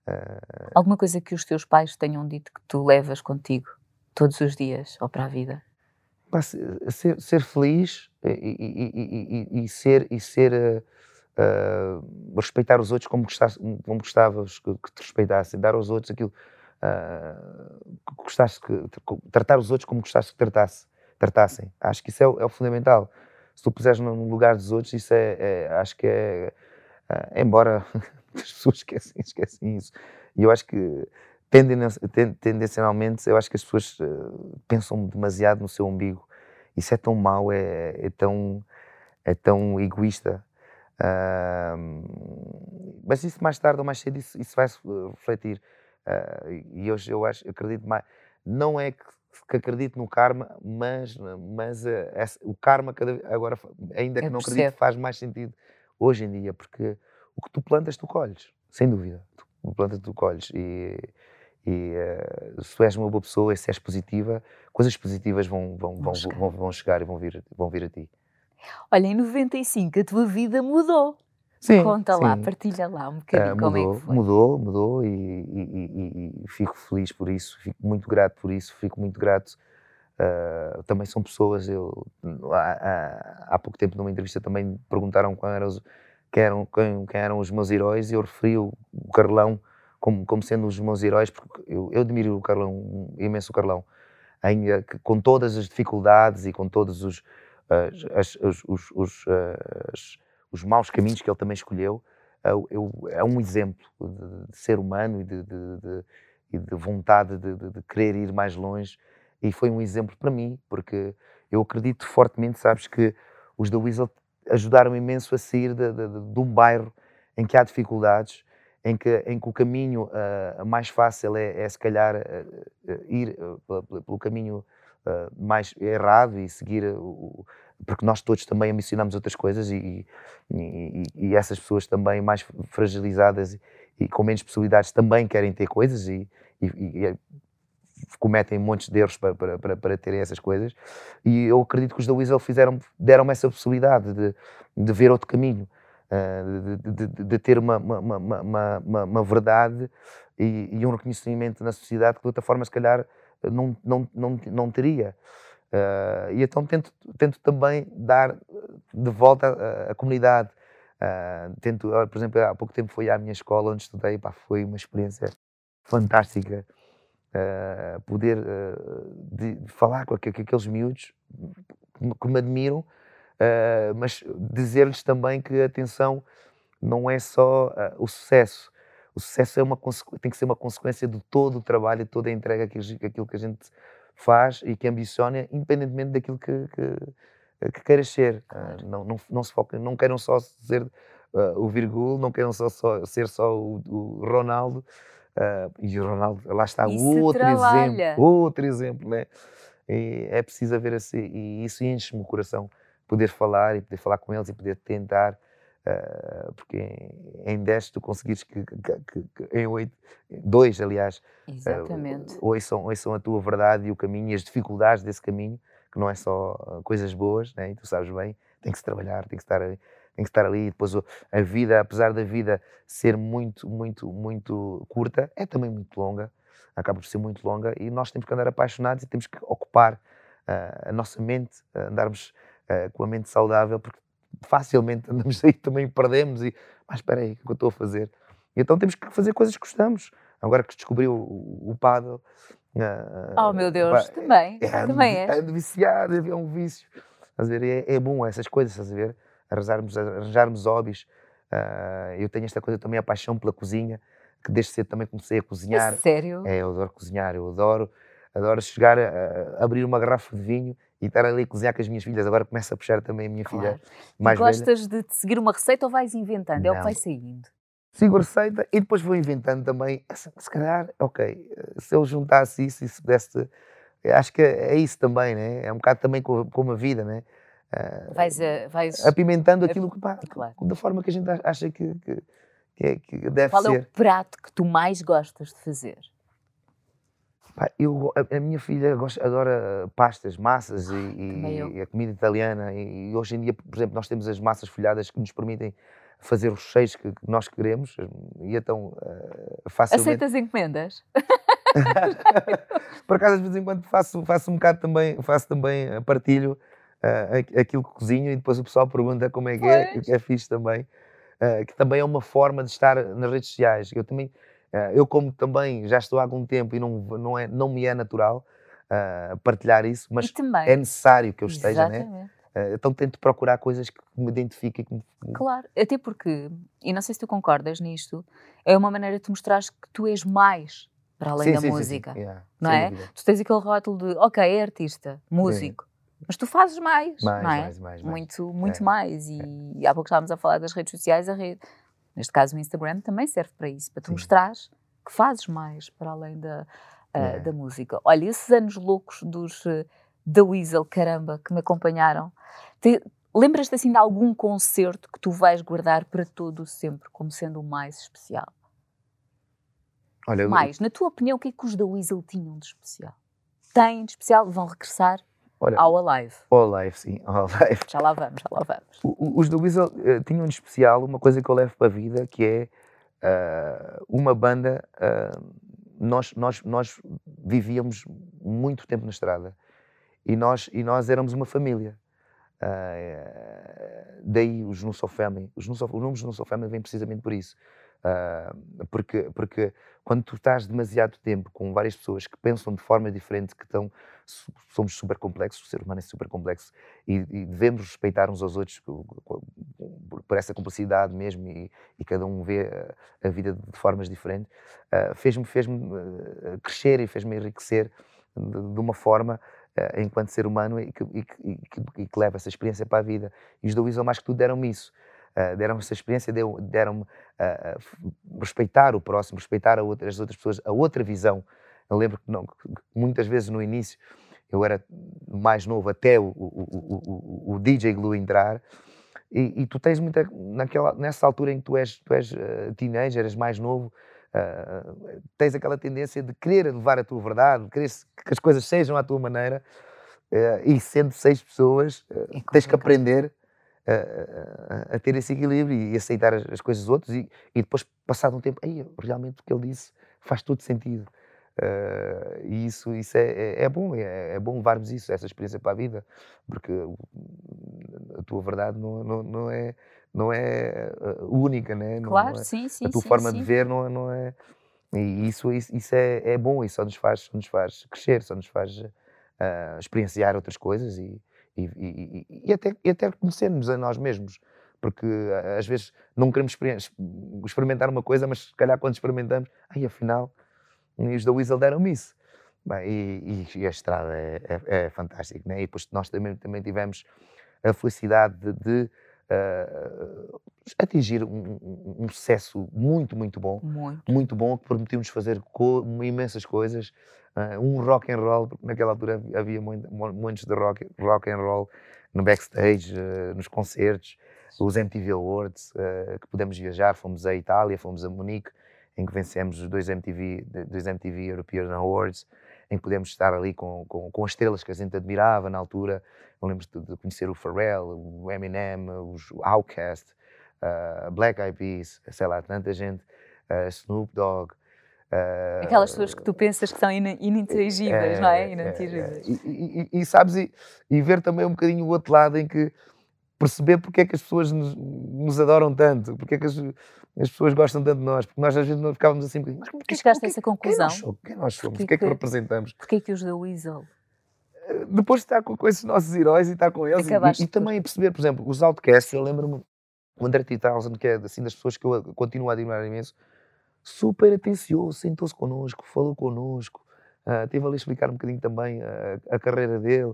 Uh... Alguma coisa que os teus pais tenham dito que tu levas contigo todos os dias ou para a vida? Ser, ser feliz e, e, e, e, ser, e ser uh, respeitar os outros como, como gostavas que, que, te respeitassem, dar aos outros aquilo uh, que tratar os outros como gostasse que tratasse, tratassem. Acho que isso é, o, é o fundamental. Se tu puseres no lugar dos outros, isso é, é acho que é, embora as pessoas esquecem, esquecem isso. E eu acho que, tendencialmente, eu acho que as pessoas uh, pensam demasiado no seu umbigo. Isso é tão mau, é, é tão, é tão egoísta. Uh, mas isso mais tarde ou mais cedo isso, isso vai refletir. Uh, e hoje eu acho, eu acredito mais. Não é que, que acredito no karma, mas, mas uh, esse, o karma cada, agora, ainda que eu não percebo. acredito, faz mais sentido hoje em dia, porque o que tu plantas, tu colhes, sem dúvida. Tu plantas, tu colhes. E, e uh, se tu és uma boa pessoa e se és positiva, coisas positivas vão, vão, vão, chegar. vão, vão chegar e vão vir, vão vir a ti. Olha, em 95 a tua vida mudou. Sim, Conta sim. lá, partilha lá um bocadinho uh, mudou, como é que foi. Mudou, mudou e, e, e, e, fico feliz por isso, fico muito grato por isso, fico muito grato. Uh, também são pessoas, eu há, há, há, pouco tempo numa entrevista também perguntaram qual eram os, quem eram, quem, quem eram os meus heróis e eu referi o, o Carlão como, como sendo os meus heróis, porque eu, eu admiro o Carlão, imenso o Carlão, ainda com todas as dificuldades e com todos os, as, os, os, os, as, os maus caminhos que ele também escolheu, eu, eu, é um exemplo de, ser humano e de, de, de, de vontade de, querer ir mais longe. E foi um exemplo para mim, porque eu acredito fortemente, sabes, que os da Weasel ajudaram imenso a sair de, um bairro em que há dificuldades, em que, em que o caminho uh, mais fácil é, é se calhar, uh, ir uh, pelo caminho mais errado e seguir. Porque nós todos também ambicionamos outras coisas e, e, e, essas pessoas também mais fragilizadas e, com menos possibilidades também querem ter coisas e, e cometem montes de erros para, para, para, para, terem essas coisas. E eu acredito que os da Weasel fizeram, deram-me essa possibilidade de, de ver outro caminho, uh, de, de, de, ter uma, uma, uma, uma, uma verdade e, e, um reconhecimento na sociedade que de outra forma, se calhar, não, não, não, não teria. Uh, e então tento, tento também dar de volta à, comunidade. Uh, tento, por exemplo, há pouco tempo fui à minha escola onde estudei, pá, foi uma experiência fantástica uh, poder de, falar com, aqueles miúdos que me admiram, mas dizer-lhes também que, atenção, não é só o sucesso. O sucesso é uma, tem que ser uma consequência de todo o trabalho, de toda a entrega, que, aquilo que a gente faz e que ambiciona, independentemente daquilo que, que, que queiras ser. Uh, não, não, não, se foca, não queiram só ser uh, o Virgul, não queiram só, só ser só o, o Ronaldo, Uh, e o Ronaldo, lá está, outro exemplo, outro exemplo, né? E é preciso haver assim, e isso enche-me o coração, poder falar e poder falar com eles e poder tentar, uh, porque em 10 tu conseguires que, que, que, que em 8, 2 aliás, Exatamente. Uh, ouçam, ouçam a tua verdade e o caminho e as dificuldades desse caminho, que não é só coisas boas, né? e tu sabes bem, tem que se trabalhar, tem que estar, tem tem que estar ali. Depois a vida, apesar da vida ser muito, muito, muito curta, é também muito longa, acaba por ser muito longa e nós temos que andar apaixonados e temos que ocupar a nossa mente, andarmos com a mente saudável, porque facilmente andamos aí também perdemos e, mas espera aí, o que eu estou a fazer? E então temos que fazer coisas que gostamos. Agora que descobriu o, o paddle, oh meu Deus, pá, também, é, também é. É de viciar, é um vício. Estás a ver? É, é bom essas coisas, estás a ver? Arranjarmos, arranjarmos hobbies. Uh, eu tenho esta coisa também, a paixão pela cozinha, que desde cedo também comecei a cozinhar. É sério? É, eu adoro cozinhar, eu adoro, adoro chegar a, a, abrir uma garrafa de vinho e estar ali a cozinhar com as minhas filhas. Agora começa a puxar também a minha claro. filha mais gostas velha. de seguir uma receita ou vais inventando? Não. É o que vai saindo? Sigo a receita e depois vou inventando também. Se calhar, ok, se eu juntasse isso e se pudesse. Acho que é isso também, né? É um bocado também como a vida, né? Uh, vais, uh, vais apimentando aquilo que, pá, claro. da forma que a gente acha que, que, que, é, que deve Qual ser. Qual é o prato que tu mais gostas de fazer? Eu, a, a, minha filha gosta, adora pastas, massas e, e, e, a comida italiana. E, e, hoje em dia, por exemplo, nós temos as massas folhadas que nos permitem fazer os recheios que, que nós queremos. E então, uh, facilmente... Aceitas encomendas? por acaso, de vez em quando faço, faço um bocado também, faço também, partilho uh, aquilo que cozinho e depois o pessoal pergunta como é que é, pois. é, que é fixe também. Uh, que também é uma forma de estar nas redes sociais. Eu também, eu como também já estou há algum tempo e não, não, é, não me é natural partilhar isso, mas é necessário que eu esteja, né? Exatamente. né? então tento procurar coisas que me identifiquem. Que Claro, até porque, e não sei se tu concordas nisto, é uma maneira de te mostrares que tu és mais para além sim, da sim, música. Sim, yeah, não é? Dúvida. Tu tens aquele rótulo de, ok, é artista, músico. Mas tu fazes mais, mais não é? Mais, mais, muito, muito é. mais. E é. há pouco estávamos a falar das redes sociais, a rede, neste caso o Instagram, também serve para isso, para tu mostrar que fazes mais para além da, uh, da música. Olha, esses anos loucos dos uh, da Weasel, caramba, que me acompanharam, lembras-te assim de algum concerto que tu vais guardar para todo sempre como sendo o mais especial? Olha, mais, eu... na tua opinião, o que é que os da Weasel tinham de especial? Têm de especial? Vão regressar? Olha, ao Alive. Ao Alive, sim, ao Alive. Já lá vamos, já lá vamos. O, os do Weasel uh, tinham de especial uma coisa que eu levo para a vida, que é uh, uma banda. Uh, nós, nós, nós vivíamos muito tempo na estrada e nós, e nós éramos uma família. daí os No Family. Os, no os nomes No So Family vêm precisamente por isso. Uh, porque, porque quando tu estás demasiado tempo com várias pessoas que pensam de forma diferente, que estão, somos super complexos, o ser humano é super complexo e, e devemos respeitar uns aos outros por, por, essa complexidade mesmo e, e, cada um vê a, a vida de formas diferentes, uh, fez-me fez uh, crescer e fez-me enriquecer de, de, uma forma enquanto ser humano e que, e, que, que, leva essa experiência para a vida. E os do Weasel mais que tudo deram-me isso. Uh, deram-me essa experiência, deram-me uh, respeitar o próximo, respeitar a outra, as outras pessoas, a outra visão. Eu lembro que, não, que muitas vezes no início eu era mais novo até o, o, o, o DJ Glue entrar e, e, tu tens muita naquela nessa altura em que tu és tu és uh, teenager, eres mais novo, uh, tens aquela tendência de querer levar a tua verdade, de querer que as coisas sejam à tua maneira uh, e sendo seis pessoas é tens que aprender a, a, ter esse equilíbrio e aceitar as, as coisas dos outros e, e, depois, passado um tempo, aí realmente o que ele disse faz todo sentido. Uh, e isso, isso é, é, é bom, é, é, bom levarmos isso, essa experiência para a vida, porque a tua verdade não, não, não é, não é uh, única, né? Claro, não é, sim, sim. A tua sim, forma sim. de ver não, não é. E isso, isso, isso é, é bom, isso só nos faz, só nos faz crescer, só nos faz uh, experienciar outras coisas e, e, e, e, até, e até conhecermos a nós mesmos. Porque às vezes não queremos experimentar uma coisa, mas se calhar quando experimentamos, ai, afinal, os da Weasel deram-me isso. Bem, e, e, a estrada é, é, é fantástica, né? E depois nós também, também tivemos a felicidade de, de uh, atingir um, um, sucesso muito, muito bom. Muito, muito bom, que permitiu-nos fazer co imensas coisas uh, um rock and roll, porque naquela altura havia muitos de rock, rock and roll no backstage, uh, nos concertos, os MTV Awards, uh, que pudemos viajar, fomos à Itália, fomos a Munique, em que vencemos os dois MTV, dois MTV European Awards, em que pudemos estar ali com, com, com as estrelas que a gente admirava na altura. Eu lembro de, de conhecer o Pharrell, o Eminem, os Outkast, uh, Black Eyed Peas, sei lá, tanta gente, uh, Snoop Dogg. Uh, Aquelas pessoas que tu pensas que são in ininteligíveis, é, não é? Inatingíveis. É, é. E, e, e, sabes, e, e, ver também um bocadinho o outro lado em que perceber porque é que as pessoas nos, nos adoram tanto, porque é que as, as, pessoas gostam tanto de nós, porque nós às vezes não ficávamos assim, mas como que chegaste a essa conclusão? Quem nós somos? Quem nós somos? o que é que representamos? Porquê que os da Weasel? Eh, depois de estar com, com, esses nossos heróis e estar com eles e, e, também perceber, por exemplo, os Outcasts, eu lembro-me o André 3000, que é assim, das pessoas que eu continuo a admirar imenso, super atencioso, sentou-se connosco, falou connosco, uh, teve ali a explicar um bocadinho também a, a carreira dele.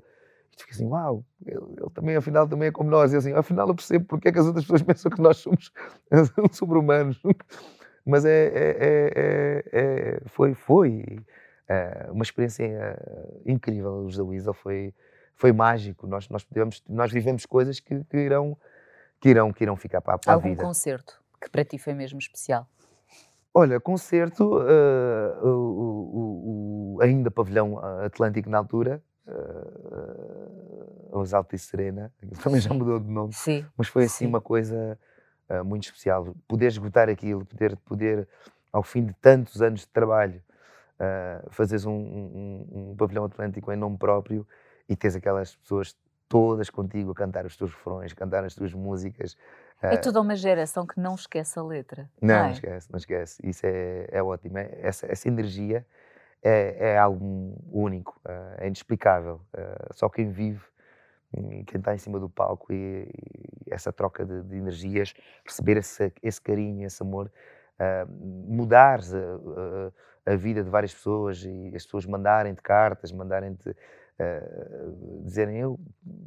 E fiquei assim, uau, ele, ele, também, afinal, também é como nós. E assim, afinal, eu percebo porque é que as outras pessoas pensam que nós somos sobre-humanos. Mas é, é, é, é, foi, foi uma experiência incrível. Os da Weasel foi, foi mágico. Nós, nós, podemos, nós vivemos coisas que, que, irão, que, irão, que irão ficar para, para a vida. Algum concerto que para ti foi mesmo especial? Olha, concerto, uh, o, o, o, ainda pavilhão Atlântico na altura, uh, os Altice Serena, também já mudou de nome, sim, mas foi assim sim. uma coisa uh, muito especial. Poder esgotar aquilo, poder, poder, ao fim de tantos anos de trabalho, uh, fazeres um, um, um, pavilhão Atlântico em nome próprio e teres aquelas pessoas todas contigo a cantar os teus refrões, cantar as tuas músicas, é toda uma geração que não esquece a letra. Não, não, é? não esquece, não esquece. Isso é, é ótimo. É, essa, essa energia é, é algo único, é inexplicável. Só quem vive e quem está em cima do palco e, e essa troca de, de, energias, receber esse, esse carinho, esse amor, mudar a, a, a, vida de várias pessoas e as pessoas mandarem-te cartas, mandarem-te uh, dizerem eu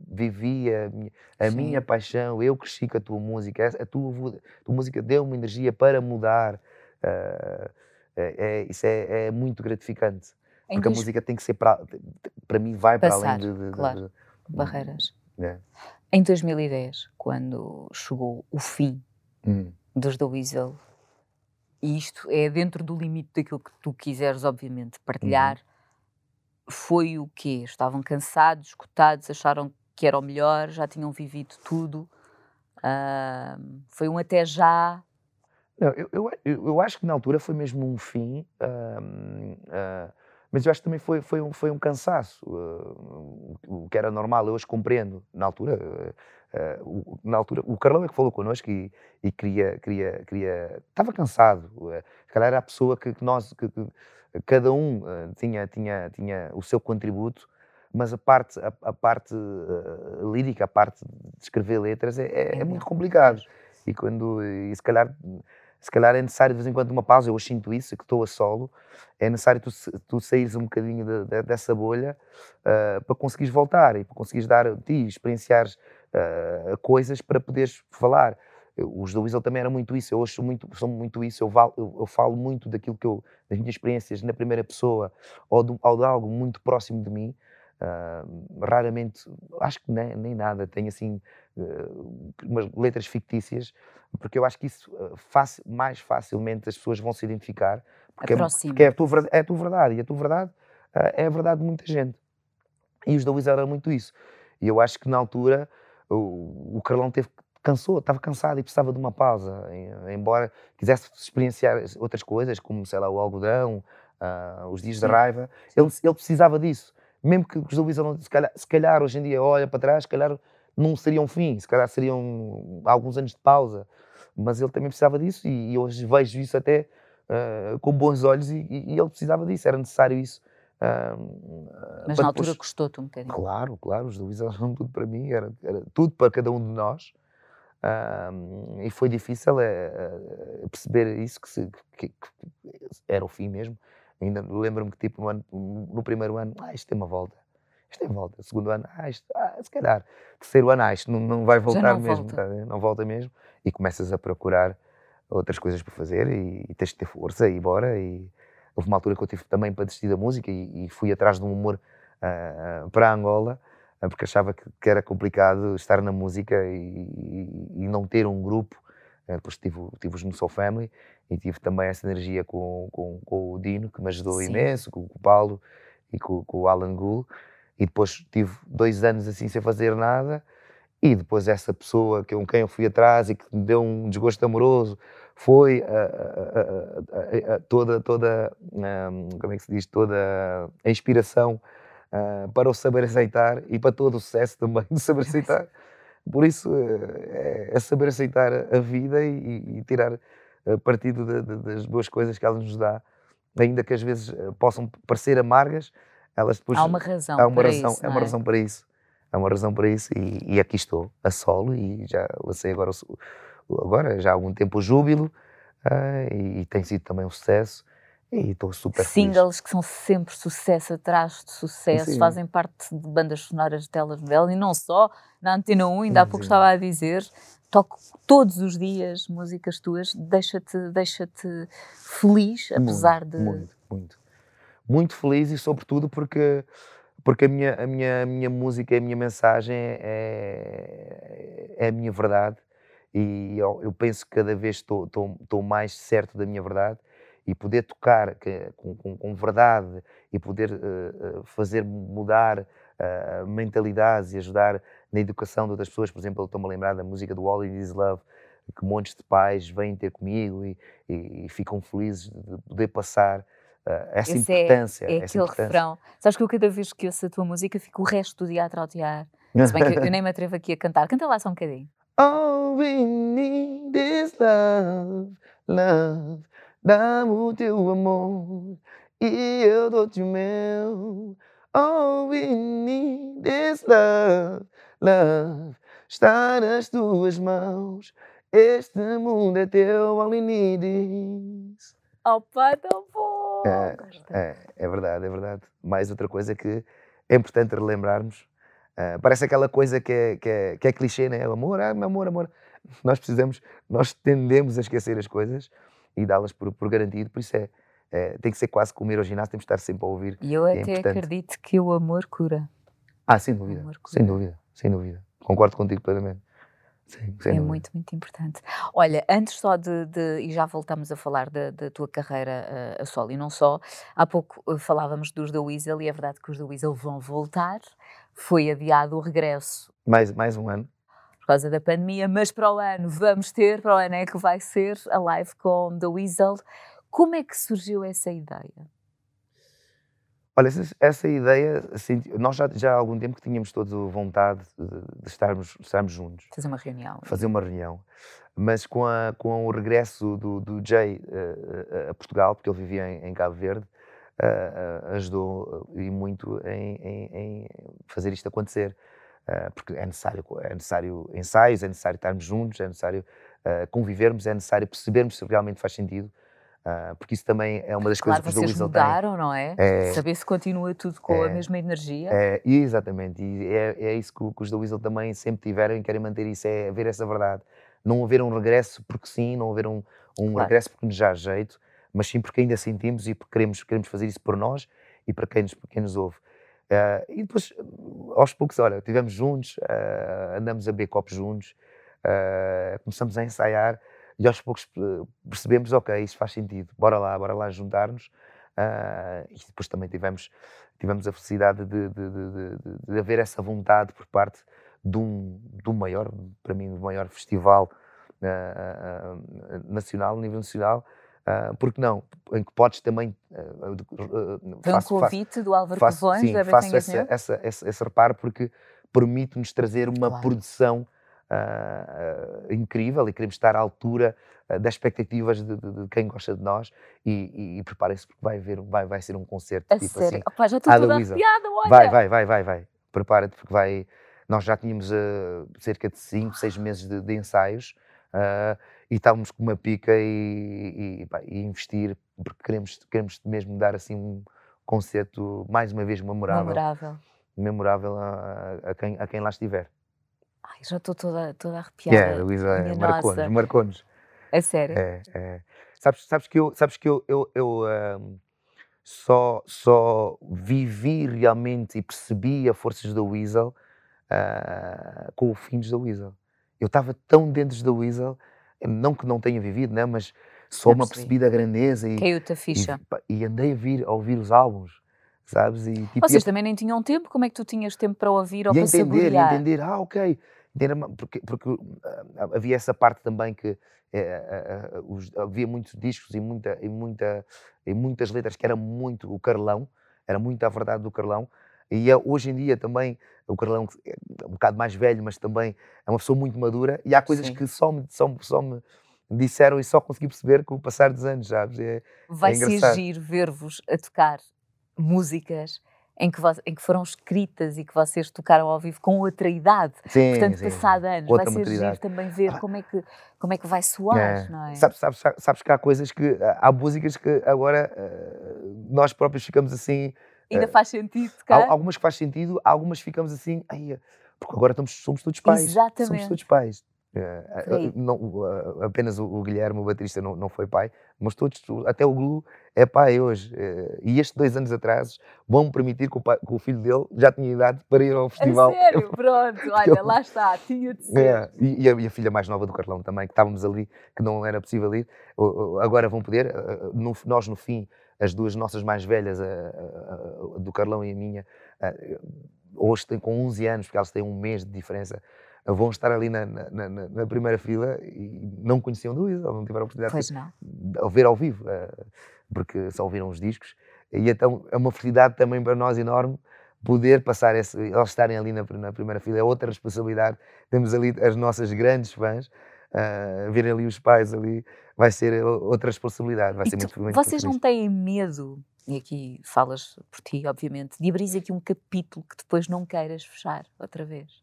vivi a, minha, a minha, paixão, eu cresci com a tua música, a tua, a tua música deu-me energia para mudar. Uh, é, isso é, é, muito gratificante. Em porque a música tem que ser para, para mim, vai Passar, para além de, de, claro, de, de barreiras. É. Em 2010, quando chegou o fim hum. dos The Weasel, e isto é dentro do limite daquilo que tu quiseres, obviamente, partilhar, uhum foi o quê? Estavam cansados, escutados, acharam que era o melhor, já tinham vivido tudo. Uh, foi um até já. Não, eu, eu, eu, acho que na altura foi mesmo um fim, uh, uh, mas eu acho que também foi, foi, um, foi um cansaço, o que era normal, eu hoje compreendo. Na altura, o, na altura o Carlão é que falou connosco e, e queria, queria, queria. Estava cansado, se calhar era a pessoa que, que nós. Que, que, cada um uh, tinha, tinha, tinha o seu contributo, mas a parte, a, a parte uh, lírica, a parte de escrever letras é, é, é, muito complicado. E, quando, e se, calhar, se calhar é necessário de vez em quando uma pausa, eu sinto isso, que estou a solo, é necessário tu, tu saíres um bocadinho de, de, dessa bolha uh, para conseguires voltar e para conseguires dar ti, experienciares coisas para poderes falar. Os da Weasel também era muito isso, eu hoje sou muito, sou muito isso, eu, val, eu, eu, falo muito daquilo que eu, das minhas experiências na primeira pessoa ou de, ou de algo muito próximo de mim. Uh, raramente, acho que nem, nem nada, tenho assim uh, umas letras fictícias, porque eu acho que isso uh, mais facilmente as pessoas vão se identificar, porque, é, porque é, a tua, é a tua verdade, e a tua verdade é a verdade de muita gente. E os da Weasel eram muito isso. E eu acho que na altura o, o Carlão teve cansou, estava cansado e precisava de uma pausa, embora quisesse experienciar outras coisas, como, sei lá, o algodão, uh, os dias Sim. de raiva, ele, ele, precisava disso. Mesmo que os Luís, se calhar, se calhar hoje em dia olha para trás, se calhar não seria um fim, se calhar seriam alguns anos de pausa, mas ele também precisava disso e, e hoje vejo isso até uh, com bons olhos e, e, ele precisava disso, era necessário isso. Uh, mas na altura custou-te um bocadinho. Claro, claro, os Luís eram tudo para mim, era, era tudo para cada um de nós. E foi difícil é, perceber isso, que, se, que, que, era o fim mesmo. Ainda lembro-me que tipo, no, ano, no, primeiro ano, ah, isto tem uma volta. Isto tem volta. Segundo ano, ah, isto, ah, se calhar. Terceiro ano, ah, isto não, não vai voltar não mesmo. Volta. Tá, não volta mesmo. E começas a procurar outras coisas para fazer e, e tens de ter força e bora. E houve uma altura que eu tive também para desistir da música e, e fui atrás de um humor uh, para Angola eh, porque achava que, que, era complicado estar na música e, e, e não ter um grupo. Eh, depois tive, tive os No Soul Family e tive também essa energia com, com, com o Dino, que me ajudou Sim. imenso, com, com, o Paulo. e com, com o Alan Gould, e depois tive dois anos assim sem fazer nada, e depois essa pessoa com quem eu fui atrás e que me deu um desgosto amoroso foi a, a, a, toda, toda um, como é que se diz, toda a inspiração uh, para o saber aceitar e para todo o sucesso também de saber aceitar. Por isso é, é saber aceitar a vida e, e tirar partido de, de, das boas coisas que ela nos dá, ainda que às vezes possam parecer amargas, elas depois há uma razão há uma para razão, isso, é uma é? razão para isso. Há uma razão para isso e, e aqui estou, a solo, e já lancei agora, agora já há algum tempo o Júbilo, uh, e, e, tem sido também um sucesso, e estou super Singles feliz. que são sempre sucesso atrás de sucesso, Sim. fazem parte de bandas sonoras de telenovelas, e não só, na Antena 1, ainda há pouco estava a dizer, toco todos os dias músicas tuas, deixa-te deixa feliz, apesar muito, de... Muito, muito. Muito feliz e sobretudo porque porque a minha, a minha, a minha música, a minha mensagem é, é a minha verdade e eu, eu penso que cada vez estou, estou, estou, mais certo da minha verdade e poder tocar que, com, com, com, verdade e poder uh, fazer mudar uh, mentalidades e ajudar na educação de outras pessoas. Por exemplo, eu estou-me a lembrar da música do All It Is Love, que montes de pais vêm ter comigo e, e, e ficam felizes de poder passar Uh, essa Esse importância. É, é aquele importância. refrão. Sabes que eu cada vez que ouço a tua música fico o resto do dia a trautear. Se bem que eu, eu nem me atrevo aqui a cantar. Canta lá só um bocadinho. All we need is love, love. Dá-me o teu amor e eu dou-te o meu. All we need is love, love. Está nas tuas mãos. Este mundo é teu, all we need is. Opa, tão bom! É, é, é, verdade, é verdade. Mais outra coisa que é importante relembrarmos. Uh, parece aquela coisa que é, que é, que é clichê, né? Amor, ah, amor, amor. Nós precisamos, nós tendemos a esquecer as coisas e dá-las por, por garantido, por isso é, é, tem que ser quase como ir ao ginásio, temos que estar sempre a ouvir. E eu é até acredito que o amor cura. Ah, sem dúvida, sem dúvida, sem dúvida. Concordo contigo plenamente. Sim, é dúvida. muito, muito importante. Olha, antes só de, de e já voltamos a falar da, da tua carreira uh, a solo e não só, há pouco uh, falávamos dos da Weasel e é verdade que os da Weasel vão voltar, foi adiado o regresso. Mais, mais um ano. Causa da pandemia, mas para o ano vamos ter, para o ano é que vai ser a live com The Weasel. Como é que surgiu essa ideia? Olha, essa, essa ideia, assim, nós já, já há algum tempo que tínhamos todos vontade de, de estarmos, de estarmos juntos. Fazer uma reunião. Fazer uma reunião. Mas com, a, com o regresso do, do Jay uh, a Portugal, porque ele vivia em, em Cabo Verde, uh, ajudou e muito em, em, em, fazer isto acontecer. Porque é necessário, é necessário ensaios, é necessário estarmos juntos, é necessário convivermos, é necessário percebermos se realmente faz sentido. Uh, porque isso também é uma das claro, coisas que vocês mudaram, tem. não é? é? Saber se continua tudo com é, a mesma energia. É, exatamente, e é, é isso que, que, os da Weasel também sempre tiveram e querem manter isso, é ver essa verdade. Não haver um regresso porque sim, não haver um, um claro. regresso porque nos dá jeito, mas sim porque ainda sentimos e porque queremos, queremos fazer isso por nós e para quem nos, quem nos ouve. Uh, e depois, aos poucos, olha, estivemos juntos, uh, andamos a beber copos juntos, começamos a ensaiar, e aos poucos percebemos, ok, isso faz sentido, bora lá, bora lá juntar-nos. Uh, e depois também tivemos, tivemos a felicidade de, de, de, de, haver essa vontade por parte de um, do maior, para mim, do maior festival uh, uh, nacional, nível nacional, Uh, porque não? Em que podes também. Uh, uh, Foi um convite faço, do Álvaro faço, Covões, sim, faço essa, essa, esse, esse reparo porque permite-nos trazer uma claro. produção uh, incrível e queremos estar à altura das expectativas de, de, de, quem gosta de nós e, e, e preparem-se porque vai, haver, vai, vai ser um concerto a tipo sério? assim. Opa, já estou toda arrepiada, olha! Vai, vai, vai, vai, vai. Prepara-te porque vai... Nós já tínhamos cerca de 5, 6 meses de, de ensaios uh, e estávamos com uma pica e, e, pá, e, investir porque queremos, queremos mesmo dar assim um concerto mais uma vez memorável. Memorável. Memorável a, a, quem, a quem lá estiver. Ai, já estou toda, toda arrepiada. Yeah, Luísa, é, marcou-nos, marcou-nos. É sério? É, é. Sabes, sabes que eu, sabes que eu, eu, eu um, só, só vivi realmente e percebi a forças da Weasel uh, com o fim da Weasel. Eu estava tão dentro da Weasel, não que não tenha vivido, né, mas só uma percebi da grandeza e, Caiu-te a ficha. E, e, andei a, vir, a ouvir os álbuns sabes? E, tipo, Vocês também nem tinham tempo, como é que tu tinhas tempo para ouvir ou e para entender, saborear? E entender, ah, ok. Porque, porque uh, havia essa parte também que é, uh, os, havia muitos discos e, muita, e, muita, e muitas letras que era muito o Carlão, era muito a verdade do Carlão. E é, hoje em dia também, o Carlão é um bocado mais velho, mas também é uma pessoa muito madura. E há coisas Sim. que só me, só, só me disseram e só consegui perceber com o passar dos anos, já É, Vai é ser ver-vos a tocar músicas em que, em que, foram escritas e que vocês tocaram ao vivo com outra idade. Sim, Portanto, sim, passado anos, vai ser giro também ver ah, como, é que, como é que vai soar, é. não é? Sabes, sabes, sabes que há coisas que, há músicas que agora uh, nós próprios ficamos assim... Ainda uh, faz sentido tocar? Algumas que faz sentido, algumas ficamos assim, porque agora estamos, somos todos pais. Exatamente. Somos todos pais. Uh, não, uh, apenas o, o, Guilherme, o baterista, não, não foi pai, mas todos, até o Glu é pai hoje. Uh, e estes dois anos atrás vão permitir que o, pai, que o, filho dele já tinha idade para ir ao festival. A sério? Pronto, olha, lá está, tinha de ser. É, e, e, a, e, a, filha mais nova do Carlão também, que estávamos ali, que não era possível ir, agora vão poder. No, nós, no fim, as duas nossas mais velhas, a, do Carlão e a minha, hoje têm com 11 anos, porque elas têm um mês de diferença vão estar ali na, na, na, na primeira fila e não conheciam do ou não tiveram a oportunidade não. de ver ao vivo, uh, porque só ouviram os discos. E então é uma felicidade também para nós enorme poder passar esse, eles estarem ali na, na primeira fila, é outra responsabilidade. Temos ali as nossas grandes fãs, uh, verem ali os pais ali, vai ser outra responsabilidade, vai ser muito, muito Vocês não têm medo, e aqui falas por ti, obviamente, de abrir aqui um capítulo que depois não queiras fechar outra vez?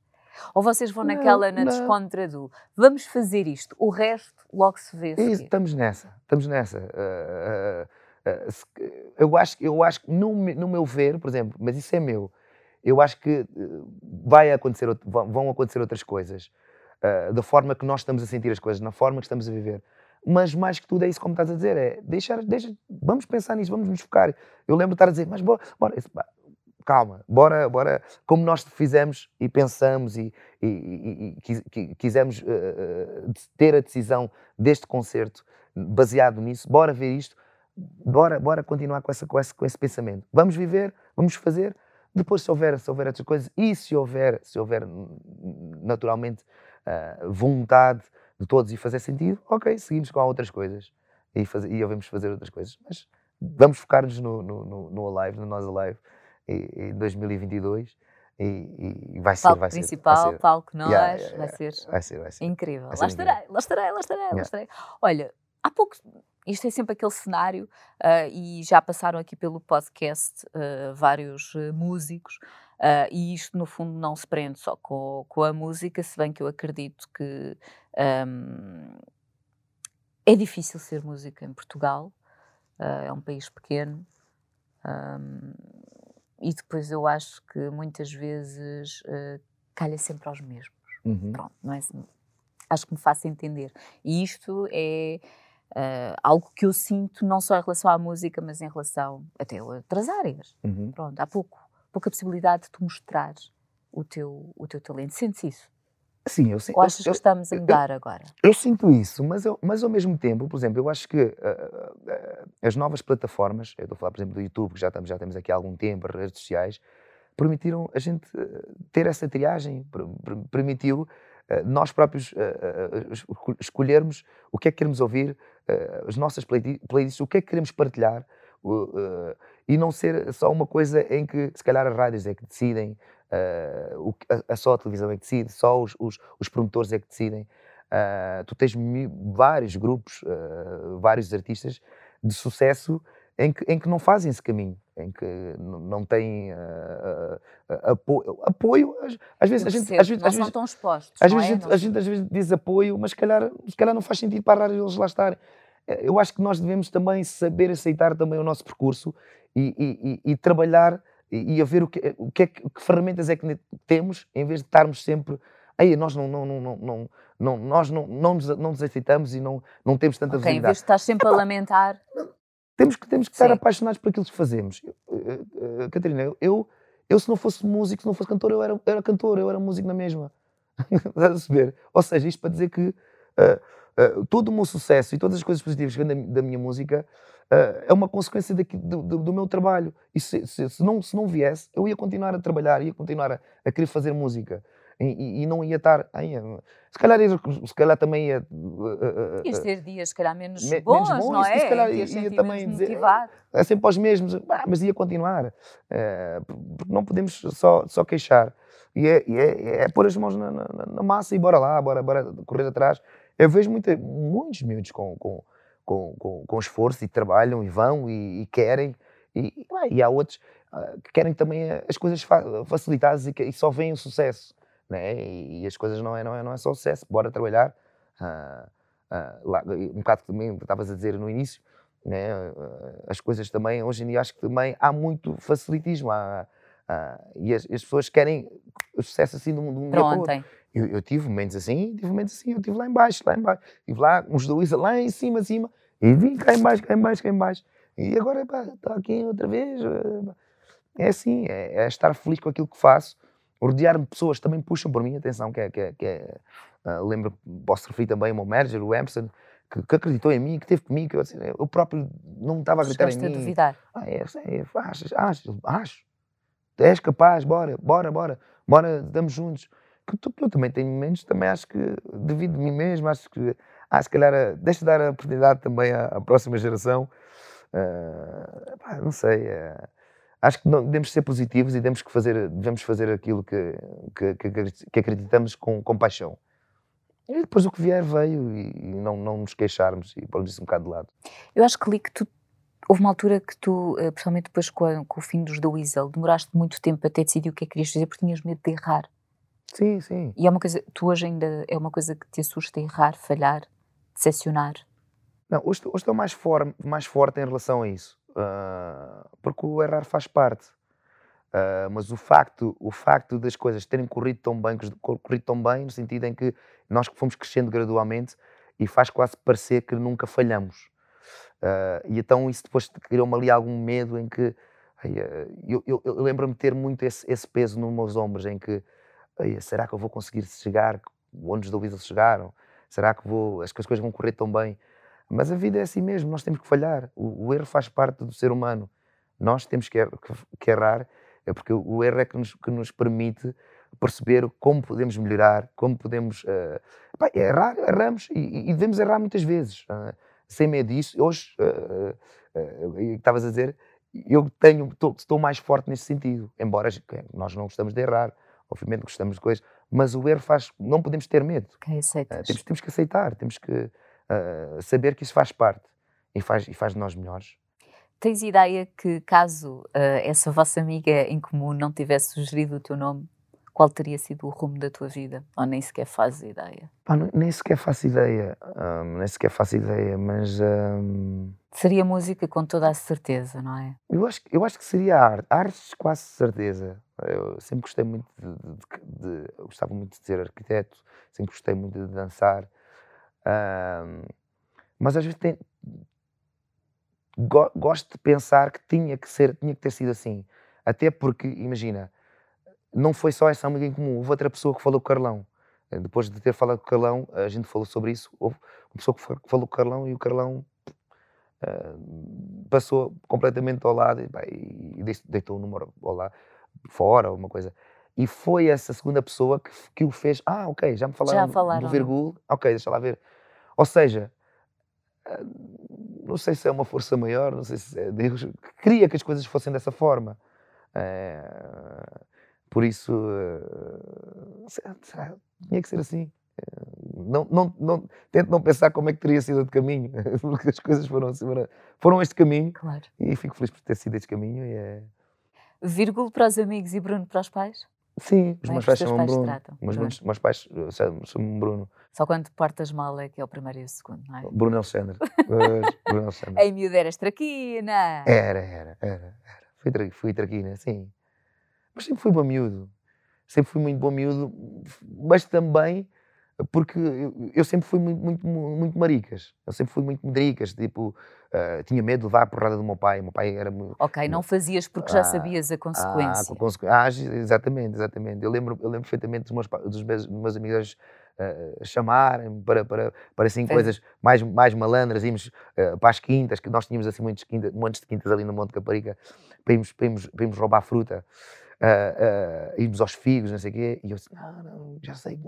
Ou vocês vão não, naquela, na descontra do vamos fazer isto, o resto logo se vê. Isso, estamos nessa, estamos nessa. Uh, uh, uh, eu, acho, eu acho que, no, no meu ver, por exemplo, mas isso é meu, eu acho que vai acontecer, vão acontecer outras coisas, da forma que nós estamos a sentir as coisas, na forma que estamos a viver. Mas mais que tudo é isso, como estás a dizer, é deixar, deixa, vamos pensar nisso, vamos nos focar. Eu lembro de estar a dizer, mas bora, bora calma, bora, bora, como nós fizemos e pensamos e, e, e, e quisemos uh, ter a decisão deste concerto baseado nisso, bora ver isto, bora, bora continuar com, essa, com, esse, com esse pensamento. Vamos viver, vamos fazer, depois se houver, se houver outras coisas e se houver, se houver naturalmente uh, vontade de todos e fazer sentido, ok, seguimos com outras coisas e, faz, e vamos fazer outras coisas, mas vamos focar-nos no, no, no, no Alive, no Nós Alive, em 2022 e, e vai ser, palco vai principal, ser, vai ser. palco nós, yeah, yeah, vai, ser vai ser, vai ser incrível. Vai lá, estarei, lá estarei, lá estarei, lá estarei. Olha, há pouco, isto é sempre aquele cenário uh, e já passaram aqui pelo podcast uh, vários uh, músicos e isto no fundo não se prende só com, com a música, se bem que eu acredito que um, é difícil ser música em Portugal, é um país pequeno. Um, e depois eu acho que muitas vezes uh, calha sempre aos mesmos. Uhum. Pronto, não é? Assim, acho que me faço entender. E isto é uh, algo que eu sinto não só em relação à música, mas em relação até a outras áreas. Uhum. Pronto, há pouco, pouca possibilidade de tu mostrar o teu, o teu talento. Sentes isso? Sim, eu sinto. Ou achas que estamos a mudar eu, agora? Eu sinto isso, mas, eu, mas ao mesmo tempo, por exemplo, eu acho que uh, uh, as novas plataformas, eu estou a falar, por exemplo, do YouTube, que já, estamos, já temos aqui há algum tempo, as redes sociais, permitiram a gente ter essa triagem, permitiu nós próprios escolhermos o que é que queremos ouvir, as nossas playlists, o que é que queremos partilhar, e não ser só uma coisa em que, se calhar, as rádios é que decidem, Uh, a, a, só a televisão é que decide, só os, os, os promotores é que decidem. Uh, tu tens vários grupos, uh, vários artistas de sucesso em que, em que não fazem esse caminho, em que não têm apoio. apoio às, às vezes a gente. Às vezes, não às são tão expostos. Às vezes, é? a, gente, a gente às vezes diz apoio, mas se calhar, se calhar não faz sentido para eles lá estarem. Eu acho que nós devemos também saber aceitar também o nosso percurso e, e, e, e trabalhar e, a ver o que, o que, é, que ferramentas é que temos, em vez de estarmos sempre. Aí nós não, não, não, não, não, nós não, não, nos, não nos aceitamos e não, não temos tanta okay, visibilidade. Em vez de estar sempre Epá, a lamentar. Temos que, temos que estar apaixonados por aquilo que fazemos. Uh, uh, Catarina, eu, eu se não fosse músico, se não fosse cantor, eu era, era cantor, eu era músico na mesma. Estás a saber? Ou seja, isto para dizer que uh, uh, todo o meu sucesso e todas as coisas positivas da, da minha música uh, é uma consequência daqui, do, do, do, meu trabalho. E se, se, se, não, se não viesse, eu ia continuar a trabalhar, ia continuar a, a querer fazer música. E, e, não ia estar. Ai, se, calhar, se calhar também ia. Uh, Ias ter dias, se calhar, menos me, bons, menos bons, não é? Se calhar ia, ia também dizer. É sempre aos mesmos, mas ia continuar. porque não podemos só, só queixar. E é, é, é pôr as mãos na, na, na, massa e bora lá, bora, bora correr atrás. Eu vejo muita, muitos miúdos com, com, com, com, com esforço e trabalham e vão e, e querem. E, e, há outros uh, que querem também as coisas facilitadas e, que, e só veem o sucesso. Né? E, e, as coisas não é, não é, não é só sucesso, bora trabalhar. Uh, uh, lá, um bocado que também estavas a dizer no início, né? as coisas também, hoje em dia acho que também há muito facilitismo. Há, e as, as, pessoas querem o sucesso assim de um, de um dia ontem. Eu, eu, tive momentos assim, tive momentos assim, eu tive lá embaixo, lá embaixo. Tive lá uns dois lá em cima, acima, e vim cá embaixo, cá embaixo, cá embaixo. E agora, está aqui outra vez. É assim, é, é, estar feliz com aquilo que faço. Rodear-me de pessoas também puxam por mim, atenção, que é, que é, que é uh, lembro, posso referir também o meu manager, o Emerson, que, que, acreditou em mim, que teve comigo, que eu, assim, eu próprio não estava a acreditar em mim. a duvidar. Ah, é, é, achas, achas, acho és capaz, bora, bora, bora, bora, estamos juntos. Que eu, eu também tenho momentos, também acho que devido a mim mesmo, acho que, ah, se calhar, eh, deixa dar a oportunidade também à, à próxima geração. Uh, pá, não sei, uh, acho que não, devemos ser positivos e devemos, que fazer, devemos fazer aquilo que, que, que, que acreditamos com, com paixão. E depois o que vier veio e, e não, não nos queixarmos e pôrmos isso um bocado de lado. Eu acho que li que tu Houve uma altura que tu, principalmente depois com, a, com o fim dos The Weasel, demoraste muito tempo até decidir o que é que querias fazer porque tinhas medo de errar. Sim, sim. E é uma coisa, tu hoje ainda é uma coisa que te assusta errar, falhar, decepcionar? Não, hoje, hoje estou mais, for, mais forte em relação a isso. Uh, porque o errar faz parte. Uh, mas o facto, o facto das coisas terem corrido tão bem, corrido tão bem, no sentido em que nós fomos crescendo gradualmente e faz quase parecer que nunca falhamos. Uh, e então isso depois criou-me ali algum medo em que eu, eu, eu lembro-me ter muito esse, esse, peso nos meus ombros em que será que eu vou conseguir chegar onde os Davidas chegaram? Será que vou, as coisas vão correr tão bem? Mas a vida é assim mesmo, nós temos que falhar. O, o erro faz parte do ser humano. Nós temos que, er, que, que errar, é porque o erro é que nos, que nos permite perceber como podemos melhorar, como podemos. Uh, pá, errar, erramos e, e, devemos errar muitas vezes. Uh, sem medo disso. Hoje, uh, estavas a dizer, eu tenho, estou mais forte nesse sentido, embora nós não gostamos de errar, obviamente gostamos de coisas, mas o erro faz, não podemos ter medo. Okay, uh, temos, temos que aceitar, temos que uh, saber que isso faz parte e faz, e faz de nós melhores. Tens ideia que caso uh, essa vossa amiga em comum não tivesse sugerido o teu nome, qual teria sido o rumo da tua vida? Ou nem sequer fazes ideia? Pá, nem sequer faço ideia, nem sequer faço ideia, mas... Seria música com toda a certeza, não é? Eu acho, eu acho que seria arte, artes quase certeza. Eu sempre gostei muito de, de, de gostava muito de ser arquiteto, sempre gostei muito de dançar, mas às vezes tem, gosto de pensar que tinha que ser, tinha que ter sido assim, até porque imagina, não foi só essa amiga em comum, houve outra pessoa que falou com o Carlão. Eh, depois de ter falado com o Carlão, a gente falou sobre isso. Houve uma pessoa que falou com o Carlão e o Carlão uh, passou completamente ao lado e, e deitou o número ao lado, fora, alguma coisa. E foi essa segunda pessoa que, que o fez. Ah, ok, já me falaram, já falaram. do virgul. Ok, deixa lá ver. Ou seja, uh, não sei se é uma força maior, não sei se é Deus que queria que as coisas fossem dessa forma. Por isso, uh, será, tinha que ser assim. Uh, não, não, não, tento não pensar como é que teria sido de caminho, porque as coisas foram, assim, foram este caminho. Claro. E fico feliz por ter sido este caminho. E é... Para os amigos e Bruno para os pais? Sim, os meus pais chamam Bruno. Mas meus, meus pais eh, chamam Bruno. Só quando portas mal é que é o primeiro e o segundo, não é? Bruno Alexandre. Bruno Alexandre. Em miúdo eras traquina. Era, era, era. era. Fui, tra fui traquina, sim. Mas sempre fui bom miúdo. Sempre fui muito bom miúdo, mas também porque eu, sempre fui muito, muito, muito maricas. Eu sempre fui muito maricas, tipo, uh, tinha medo de levar a porrada do meu pai. O meu pai era muito. Ok, não fazias porque já ah, sabias a consequência. Ah, consequ... ah, exatamente, exatamente. Eu lembro, eu lembro perfeitamente dos meus, dos meus, meus amigos uh, chamarem para, para, para assim, coisas mais, mais malandras, íamos uh, para as quintas, que nós tínhamos assim muitos, quintas, montes de quintas ali no Monte Caparica, para irmos, para irmos, para irmos roubar fruta. Uh, uh, irmos aos figos, não sei o quê, e eu disse, não, não, já sei. De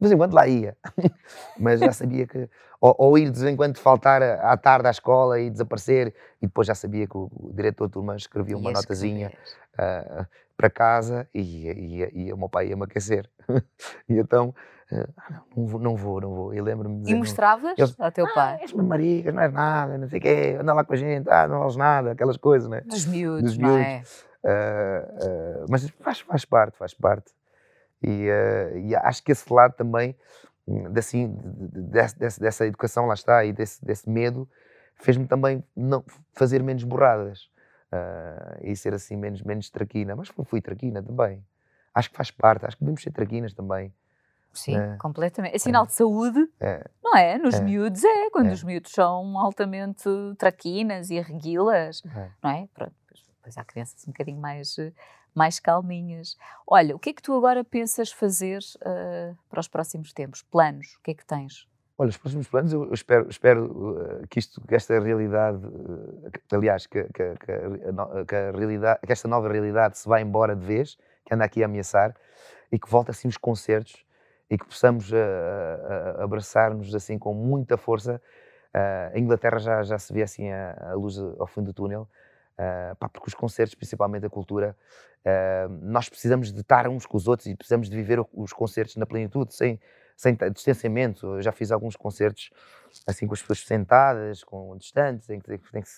vez em quando lá ia, mas já sabia que. Ou, ou, ir de vez em quando faltar à tarde à escola e desaparecer, e depois já sabia que o, o diretor de turma escrevia uma notazinha uh, para casa e, e, e, o meu pai ia-me aquecer. e então, ah, não, vou, não vou, não vou. E lembro-me de E mostravas ao teu pai? Ah, és marigas, não és nada, não sei o quê, anda lá com a gente, ah, não vales nada, aquelas coisas, né? Dos miúdos, Dos miúdos. não é? Uh, uh, mas faz, faz parte, faz parte. E, uh, e, acho que esse lado também, assim, desse, desse, dessa educação, lá está, e desse, desse medo, fez-me também não, fazer menos borradas e ser assim menos, menos traquina. Mas fui traquina também. Acho que faz parte, acho que devemos ser traquinas também. Sim, é. completamente. É sinal é. de saúde, é. não é? Nos é. miúdos é, quando os miúdos são altamente traquinas e arreguilas, não é? Pronto, Pois há crianças um bocadinho mais, mais calminhas. Olha, o que é que tu agora pensas fazer uh, para os próximos tempos? Planos, o que é que tens? Olha, os próximos planos, eu espero, espero uh, que, isto, que esta realidade, uh, aliás, que, que, que, a realidade, que esta nova realidade se vá embora de vez, que anda aqui a ameaçar, e que volte assim os concertos e que possamos abraçar-nos assim com muita força. a Inglaterra já, já se vê assim a, a luz ao fim do túnel, Uh, pá, porque os concertos, principalmente a cultura, uh, nós precisamos de estar uns com os outros e precisamos de viver os concertos na plenitude, sem, sem distanciamento. Eu já fiz alguns concertos assim com as pessoas sentadas, com distantes, em que tem que, tem que,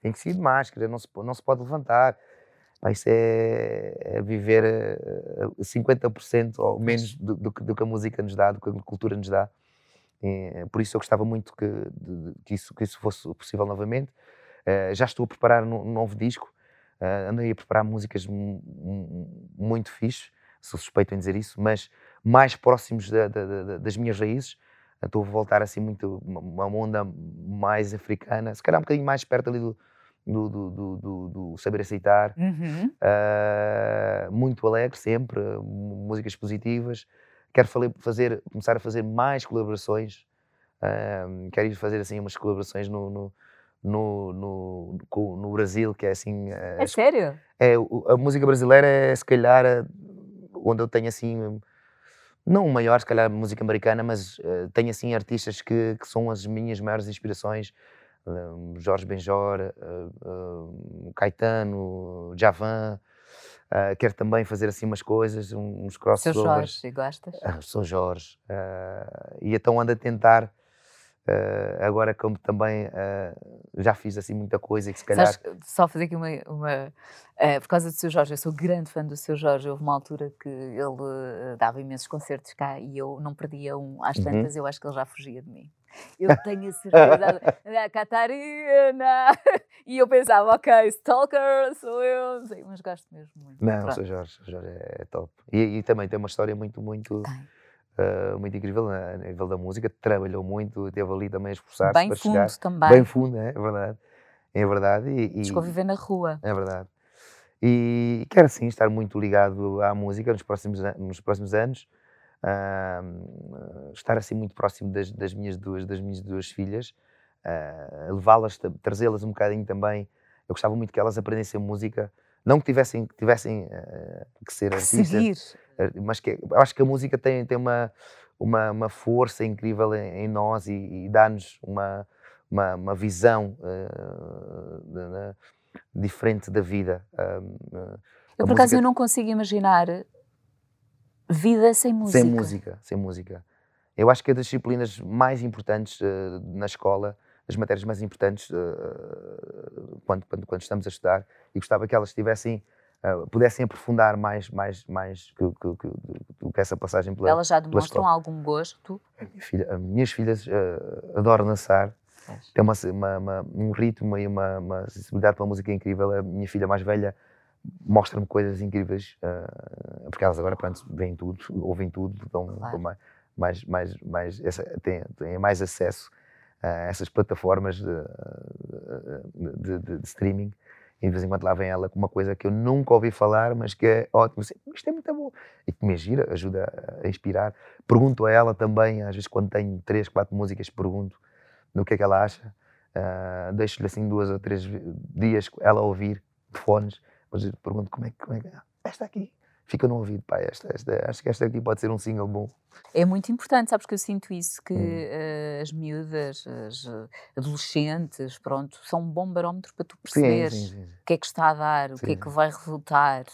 tem que se ir de máscara, não se, não se pode levantar. Pá, isso é, é viver uh, ah, 50% ou menos do, do, do, que a música nos dá, do que a cultura nos dá. E, por isso eu gostava muito que, de, que, isso, que isso fosse possível novamente. Uh, já estou a preparar um, novo disco, uh, andei a preparar músicas muito fixe, sou suspeito em dizer isso, mas mais próximos da, da, da, das minhas raízes. Estou a voltar assim muito, uma onda mais africana, se calhar um bocadinho mais perto ali do, do, do, do, do saber aceitar. Uhum. Uh, muito alegre sempre, músicas positivas. Quero fazer, começar a fazer mais colaborações. Uh, quero ir fazer assim umas colaborações no, no, no, no, no Brasil, que é assim. É, é sério? É, a música brasileira é se calhar onde eu tenho assim. Não o maior, se calhar, música americana, mas uh, tenho assim artistas que, que são as minhas maiores inspirações. Uh, Jorge Benjor, uh, uh, Caetano, Javan. Uh, quero também fazer assim umas coisas, uns crossovers. Sou Jorge, gostas? sou Jorge. e então ando a tentar Uh, agora, como também uh, já fiz assim muita coisa e que se calhar. Sabes, só fazer aqui uma. uma uh, por causa do seu Jorge, eu sou grande fã do seu Jorge. Houve uma altura que ele dava imensos concertos cá e eu não perdia um. Às uhum. tantas, uhum. eu acho que ele já fugia de mim. Eu tenho a certeza. da Catarina! E eu pensava, ok, Stalker, sou eu, mas gosto mesmo muito. Não, o seu Jorge, Jorge é top. E, e, também tem uma história muito, muito. Tem uh, muito incrível a nível da música, trabalhou muito, teve ali também a esforçar-se para fundo chegar. também. Bem fundo, é, é verdade. É verdade. E, e, Chegou a viver na rua. É verdade. E quero sim estar muito ligado à música nos próximos, nos próximos anos. Uh, estar assim muito próximo das, das, minhas duas das minhas duas filhas uh, levá-las trazê-las um bocadinho também eu gostava muito que elas aprendessem música não que tivessem que tivessem uh, que ser artistas seguir mas que eu acho que a música tem, tem uma, uma, uma força incrível em, em nós e, e dá-nos uma, uma, uma, visão uh, de, de, diferente da vida. Uh, eu, por acaso, eu não consigo imaginar vida sem música. Sem música, sem música. Eu acho que é das disciplinas mais importantes uh, na escola, as matérias mais importantes quando, quando, quando estamos a estudar, e gostava que elas tivessem uh, pudessem aprofundar mais, mais, mais que, que, que, que essa passagem pela Elas já demonstram algum gosto? A minha filha, as minhas filhas uh, adoram dançar, tem uma, uma, uma, um ritmo e uma, uma sensibilidade para a música incrível. A minha filha mais velha mostra-me coisas incríveis, uh, porque elas agora pronto, veem tudo, ouvem tudo, então claro. mais, mais, mais, mais essa, têm, têm mais acesso a essas plataformas de, de, de, de streaming e de vez em quando lá vem ela com uma coisa que eu nunca ouvi falar, mas que é ótimo. Isto é muito bom. E que me gira, ajuda a inspirar. Pergunto a ela também, às vezes quando tenho três, quatro músicas, pergunto no que é que ela acha. Uh, Deixo-lhe assim duas ou três dias ela ouvir de fones, mas pergunto como é que, como é que esta aqui fica no ouvido, pá, esta, esta, acho que esta aqui pode ser um single bom. É muito importante, sabes que eu sinto isso, que hum. uh, as miúdas, as uh, adolescentes, pronto, são um bom barómetro para tu perceberes sim, sim, sim. o que é que está a dar, o que é que vai resultar.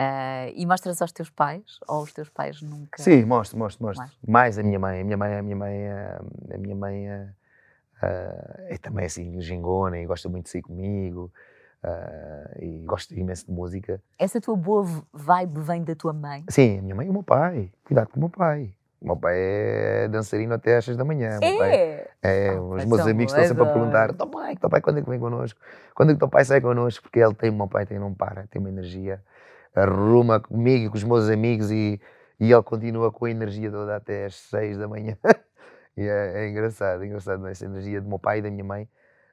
Uh, e mostras aos teus pais? Ou os teus pais nunca? Sim, mostro, mostro, mostro. Mais, Mais a minha mãe. A minha mãe, a minha mãe, a minha mãe é também assim, gingona e gosta muito de sair comigo. Uh, e gosto imenso de música. Essa tua boa vibe vem da tua mãe? Sim, a minha mãe e o meu pai. Cuidado com o meu pai. O meu pai é dançarino até às 6 da manhã. É? Pai, é, ah, os meus amigos estão sempre a perguntar: teu pai, teu pai, quando é que vem connosco? Quando é que teu pai sai connosco? Porque ele tem, o meu pai tem, não para, tem uma energia, arruma comigo e com os meus amigos e, e ele continua com a energia toda até às 6 da manhã. e é, é, engraçado, é engraçado essa energia do meu pai e da minha mãe.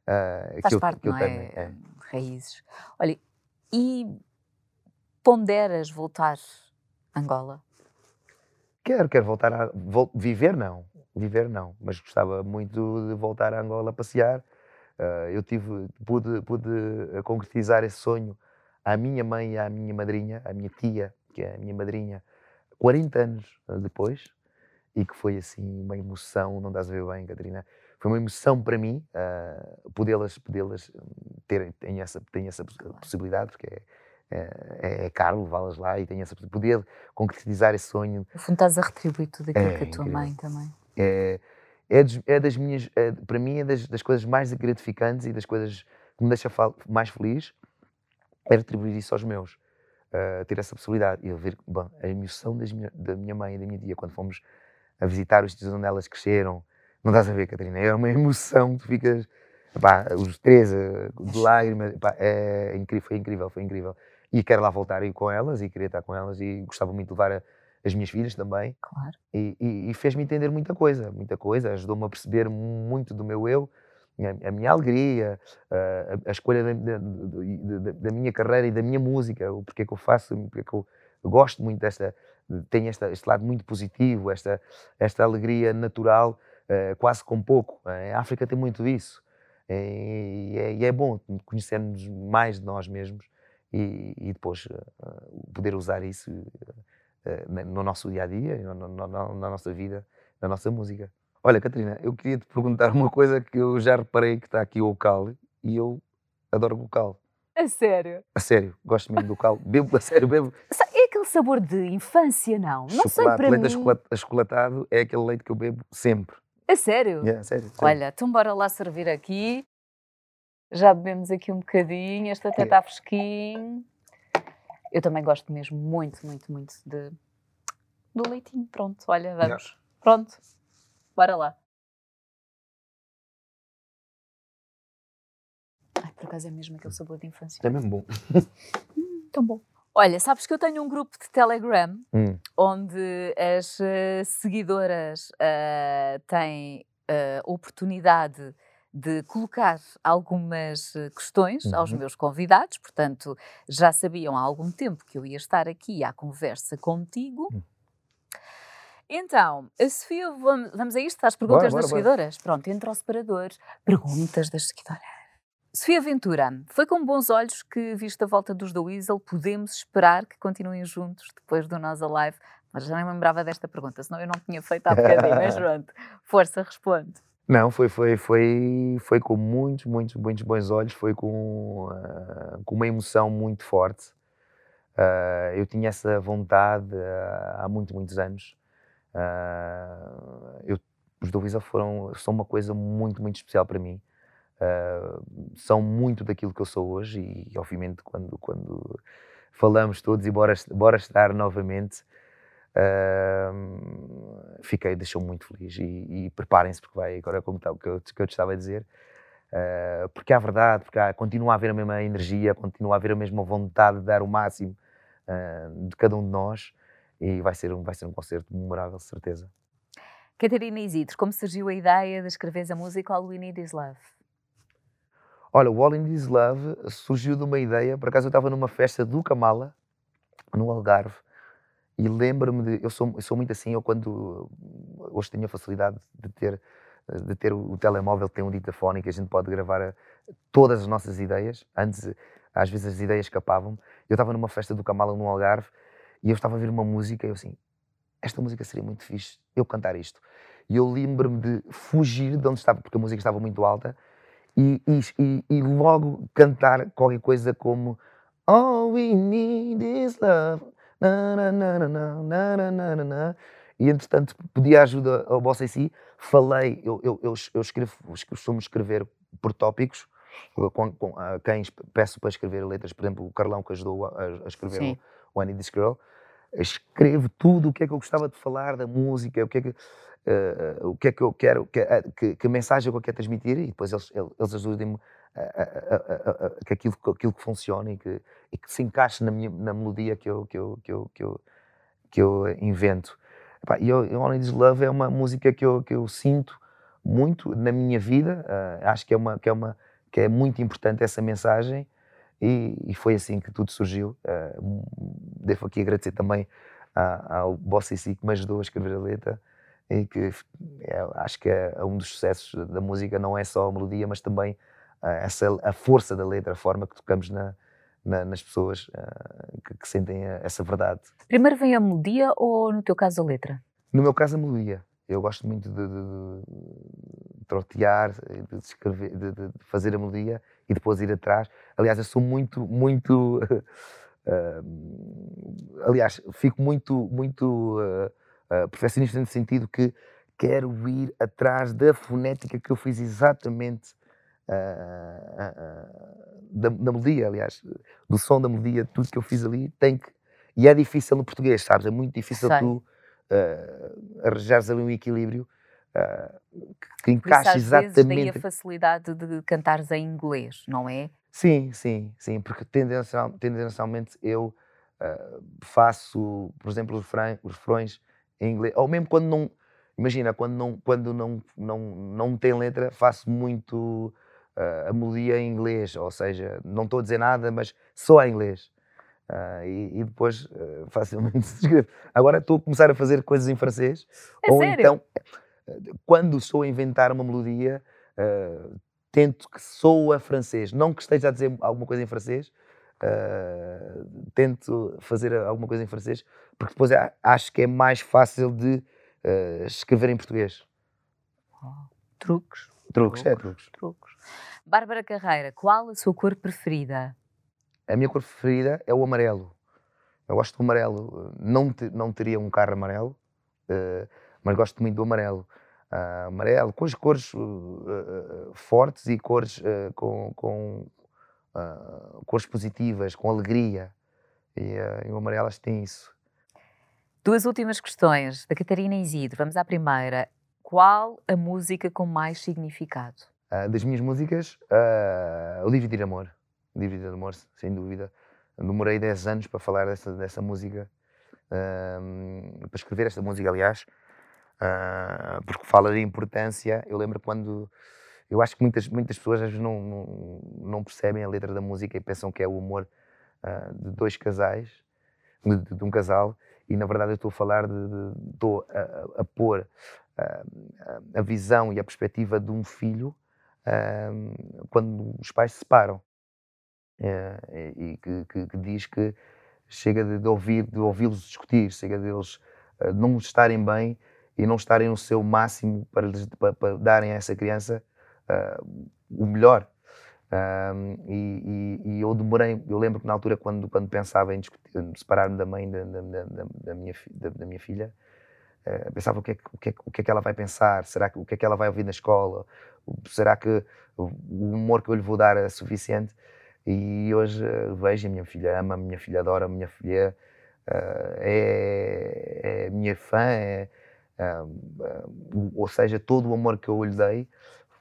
Uh, Faz que parte, eu, que eu não é? É raízes. Olha, e ponderas voltar a Angola? Quero, quero voltar a vol, viver não, viver não, mas gostava muito de voltar a Angola a passear. Uh, eu tive pude, pude concretizar esse sonho à minha mãe e à minha madrinha, à minha tia, que é a minha madrinha, 40 anos depois, e que foi assim uma emoção, não dás a ver bem, Catarina, foi uma emoção para mim uh, podê-las poder ter tem essa tem essa possibilidade porque é é, é caro levá-las lá e tem essa poder concretizar esse sonho. No fundo estás a retribuir tudo aquilo é, que a tua incrível. mãe também. É, é, das, é das minhas, é, para mim é das, das, coisas mais gratificantes e das coisas que me deixa mais feliz é retribuir isso aos meus. Uh, ter essa possibilidade e ver bom, a emoção minha, da minha mãe e da minha tia quando fomos a visitar os sítios onde elas cresceram, não estás a ver, Catarina? É uma emoção, tu ficas. Pá, os três eh, de lágrimas, pá, é incrível, foi incrível, foi incrível. E quero lá voltar e com elas e queria estar com elas e gostava muito de levar a, as minhas filhas também. Claro. E, e, e fez-me entender muita coisa, muita coisa, ajudou-me a perceber muito do meu eu, a, a minha alegria, a, a escolha da, da, da, da, minha carreira e da minha música, o porquê que eu faço, porque é que eu, gosto muito desta, esta, este lado muito positivo, esta, esta alegria natural quase com pouco. A África tem muito disso. E é, e é bom conhecermos mais de nós mesmos e, e depois poder usar isso no nosso dia a dia, na nossa vida, na nossa música. Olha, Catarina, eu queria te perguntar uma coisa que eu já reparei que está aqui o cal e eu adoro o cal. A sério? A sério, gosto mesmo do cal. Bebo, a sério, bebo. É aquele sabor de infância, não? Não Chocolate, sei para leite mim. Leite achocolatado é aquele leite que eu bebo sempre. É sério? Yeah, sério, sério. Olha, então bora lá servir aqui. Já bebemos aqui um bocadinho. Este até está fresquinho. Eu também gosto mesmo muito, muito, muito de, do leitinho. Pronto, olha, vamos. Yeah. Pronto, bora lá. Ai, por acaso é mesmo aquele sabor de infância. É mesmo bom. Hum, tão bom. Olha, sabes que eu tenho um grupo de Telegram hum. onde as uh, seguidoras uh, têm uh, oportunidade de colocar algumas questões uhum. aos meus convidados, portanto, já sabiam há algum tempo que eu ia estar aqui à conversa contigo. Uhum. Então, a Sofia, vamos a isto? Às perguntas bora, das bora, seguidoras? Pronto, entra o separador. Perguntas das seguidoras. Sofia Ventura, foi com bons olhos que, vista a volta dos The Weasel, podemos esperar que continuem juntos depois do Nós Alive? Mas já nem me lembrava desta pergunta, senão eu não tinha feito há bocadinho, mas pronto. Força, responde. Não, foi, foi, foi, foi com muitos, muitos, muitos bons olhos, foi com, uh, com uma emoção muito forte. Uh, eu tinha essa vontade uh, há muitos, muitos anos. eu, os The Weasel foram, são uma coisa muito, muito especial para mim. Uh, são muito daquilo que eu sou hoje e, obviamente, quando, quando falamos todos e bora, bora estar novamente, uh, fiquei, deixou muito feliz e, e preparem-se porque vai agora como está o que eu, que eu te estava a dizer, uh, porque há verdade, porque há, continua a haver a mesma energia, continua a haver a mesma vontade de dar o máximo de cada um de nós e vai ser um, vai ser um concerto memorável, certeza. Catarina Isidro, como surgiu a ideia de escrever a música All We Need Is Love? Olha, o All In This Love surgiu de uma ideia, por acaso eu estava numa festa do Kamala, no Algarve, e lembro-me de, eu sou, eu sou muito assim, eu quando, hoje tenho a facilidade de ter, de ter o, o telemóvel tem um ditafone que a gente pode gravar a, todas as nossas ideias, antes às vezes as ideias escapavam eu estava numa festa do Kamala no Algarve, e eu estava a ouvir uma música e eu assim, esta música seria muito fixe, eu cantar isto. E eu lembro-me de fugir de onde estava, porque a música estava muito alta, e, e, e, logo cantar qualquer coisa como All we need is love. Na, na, na, na, na, na, na, E entretanto pedi ajuda ao Bossa em si, falei, eu, eu, eu, eu escrevo, costumo escrever por tópicos, com, com, a quem peço para escrever letras, por exemplo, o Carlão que ajudou a, a escrever Sim. o, Annie This Girl, escrevo tudo o que é que eu gostava de falar da música, o que é que, uh, o que, é que eu quero, que, uh, que, que, mensagem eu quero transmitir e depois eles, eles ajudem-me a, que aquilo, aquilo que funcione e que, e que se encaixe na, minha, na melodia que eu, que eu, que eu, que eu, que eu invento. E eu, Only This Love é uma música que eu, que eu sinto muito na minha vida, uh, acho que é uma, que é uma que é muito importante essa mensagem e, e foi assim que tudo surgiu. Uh, devo aqui agradecer também ao Bossa que me ajudou a escrever a letra e que é, acho que é um dos sucessos da música não é só a melodia, mas também uh, essa, a força da letra, a forma que tocamos na, na, nas pessoas uh, que, que, sentem essa verdade. Primeiro vem a melodia ou, no teu caso, a letra? No meu caso, a melodia. Eu gosto muito de, de, de trotear, de, escrever, de, de, fazer a melodia e depois ir atrás. Aliás, eu sou muito, muito. Uh, aliás, fico muito, muito uh, uh, perfeccionista no sentido que quero ir atrás da fonética que eu fiz exatamente da, da, melodia, aliás, do som da melodia, tudo que eu fiz ali tem que. E é difícil no português, sabes? É muito difícil Sei. tu uh, arranjares ali um equilíbrio uh, que encaixe às exatamente. Vezes, daí a facilidade de cantares em inglês, não é? Sim, sim, sim, porque tendencial, tendencialmente eu uh, faço, por exemplo, os refrões em inglês, ou mesmo quando não, imagina, quando não, quando não, não, não tem letra, faço muito uh, a melodia em inglês, ou seja, não estou a dizer nada, mas só em inglês. Uh, e, e, depois uh, facilmente se escreve. Agora estou a começar a fazer coisas em francês. É ou sério? então, quando estou a inventar uma melodia, tento que soa francês. Não que esteja a dizer alguma coisa em francês, tento fazer alguma coisa em francês, porque depois acho que é mais fácil de escrever em português. Oh, truques. Truques, truques, é truques. truques. Bárbara Carreira, qual a sua cor preferida? A minha cor preferida é o amarelo. Eu gosto do amarelo. Não, te, não teria um carro amarelo, uh, mas gosto muito do amarelo. Uh, amarelo, com as cores uh, fortes e cores com, com cores positivas, com alegria. E, e, o que tem isso. Duas últimas questões da Catarina Isidro. Vamos à primeira. Qual a música com mais significado? das minhas músicas, o Dividir Amor. Dívida de Amor, sem dúvida. Demorei 10 anos para falar dessa, dessa música, uh, para escrever esta música, aliás, uh, porque fala da importância. Eu lembro quando. Eu acho que muitas, muitas pessoas às vezes não, não, não percebem a letra da música e pensam que é o amor uh, de dois casais, de, de, um casal, e na verdade eu estou a falar de. de a, a, a pôr a visão e a perspectiva de um filho quando os pais se separam. É, e que, que, que, diz que chega de, de ouvir, de ouvi-los discutir, chega deles uh, não estarem bem e não estarem no seu máximo para, para, para darem a essa criança uh, o melhor. e, e, e, eu demorei, eu lembro que na altura, quando, quando pensava em separar-me da mãe da, da, da, da minha, da, minha filha, uh, pensava o que, é, o, que é, o que é que ela vai pensar, será que, o que é que ela vai ouvir na escola, será que o humor que eu lhe vou dar é suficiente? E hoje uh, vejo a minha filha ama, a minha filha adora, a minha filha uh, é, é, minha fã, é, ou seja, todo o amor que eu lhe dei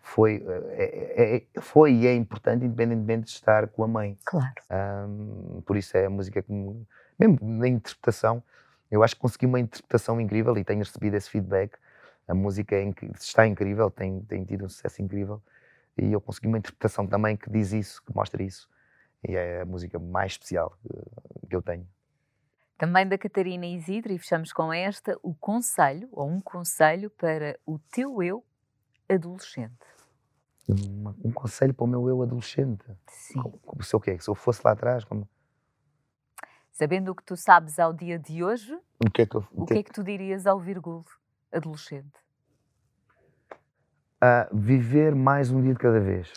foi, é, é, foi e é importante, independentemente de estar com a mãe. Claro. Um, por isso é a música que, me, mesmo na interpretação, eu acho que consegui uma interpretação incrível e tenho recebido esse feedback. A música é está incrível, tem, tem tido um sucesso incrível e eu consegui uma interpretação também que diz isso, que mostra isso. E é a música mais especial que, que eu tenho. Também da Catarina Isidro, e fechamos com esta, o conselho, ou um conselho para o teu eu adolescente. Um, um conselho para o meu eu adolescente? Sim. Como, como, se, o quê? se eu fosse lá atrás, como... Sabendo o que tu sabes ao dia de hoje, o que é que, eu, o que, é que tu dirias ao virgulo adolescente? Uh, viver mais um dia de cada vez.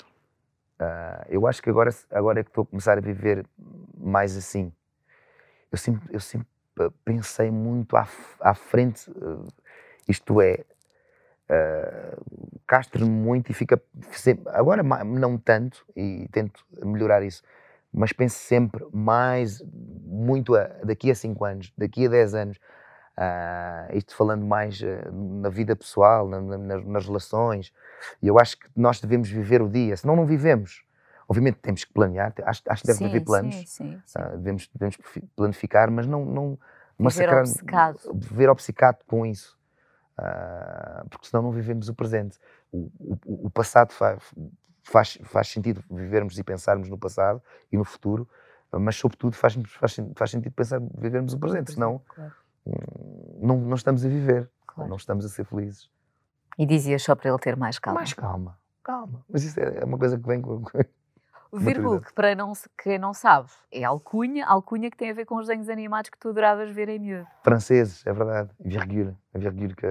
Uh, eu acho que agora, agora é que estou a começar a viver mais assim. Eu sempre, eu sempre pensei muito à, à frente, uh, isto é, uh, castro-me muito e fica sempre, agora não tanto, e tento melhorar isso, mas penso sempre mais, muito a, daqui a 5 anos, daqui a 10 anos, Uh, isto falando mais uh, na vida pessoal, na, na, nas relações, e eu acho que nós devemos viver o dia, senão não vivemos. Obviamente temos que planear, acho, acho que deve sim, haver planos, sim, sim, sim. Uh, devemos, devemos planificar, mas não, não massacrar, viver obcecado. viver obcecado com isso, porque senão não vivemos o presente. O, o, o passado faz, faz, faz sentido vivermos e pensarmos no passado e no futuro, mas sobretudo faz, faz, faz sentido pensar vivermos o presente, senão claro não, não estamos a viver, claro. não estamos a ser felizes. E dizias só para ele ter mais calma. Mais calma, calma. Mas isso é uma coisa que vem com. O vírgula, que para não, quem não sabe, é alcunha, alcunha que tem a ver com os desenhos animados que tu adoravas ver em miúdo. Franceses, é verdade. Virgule. A virgule que.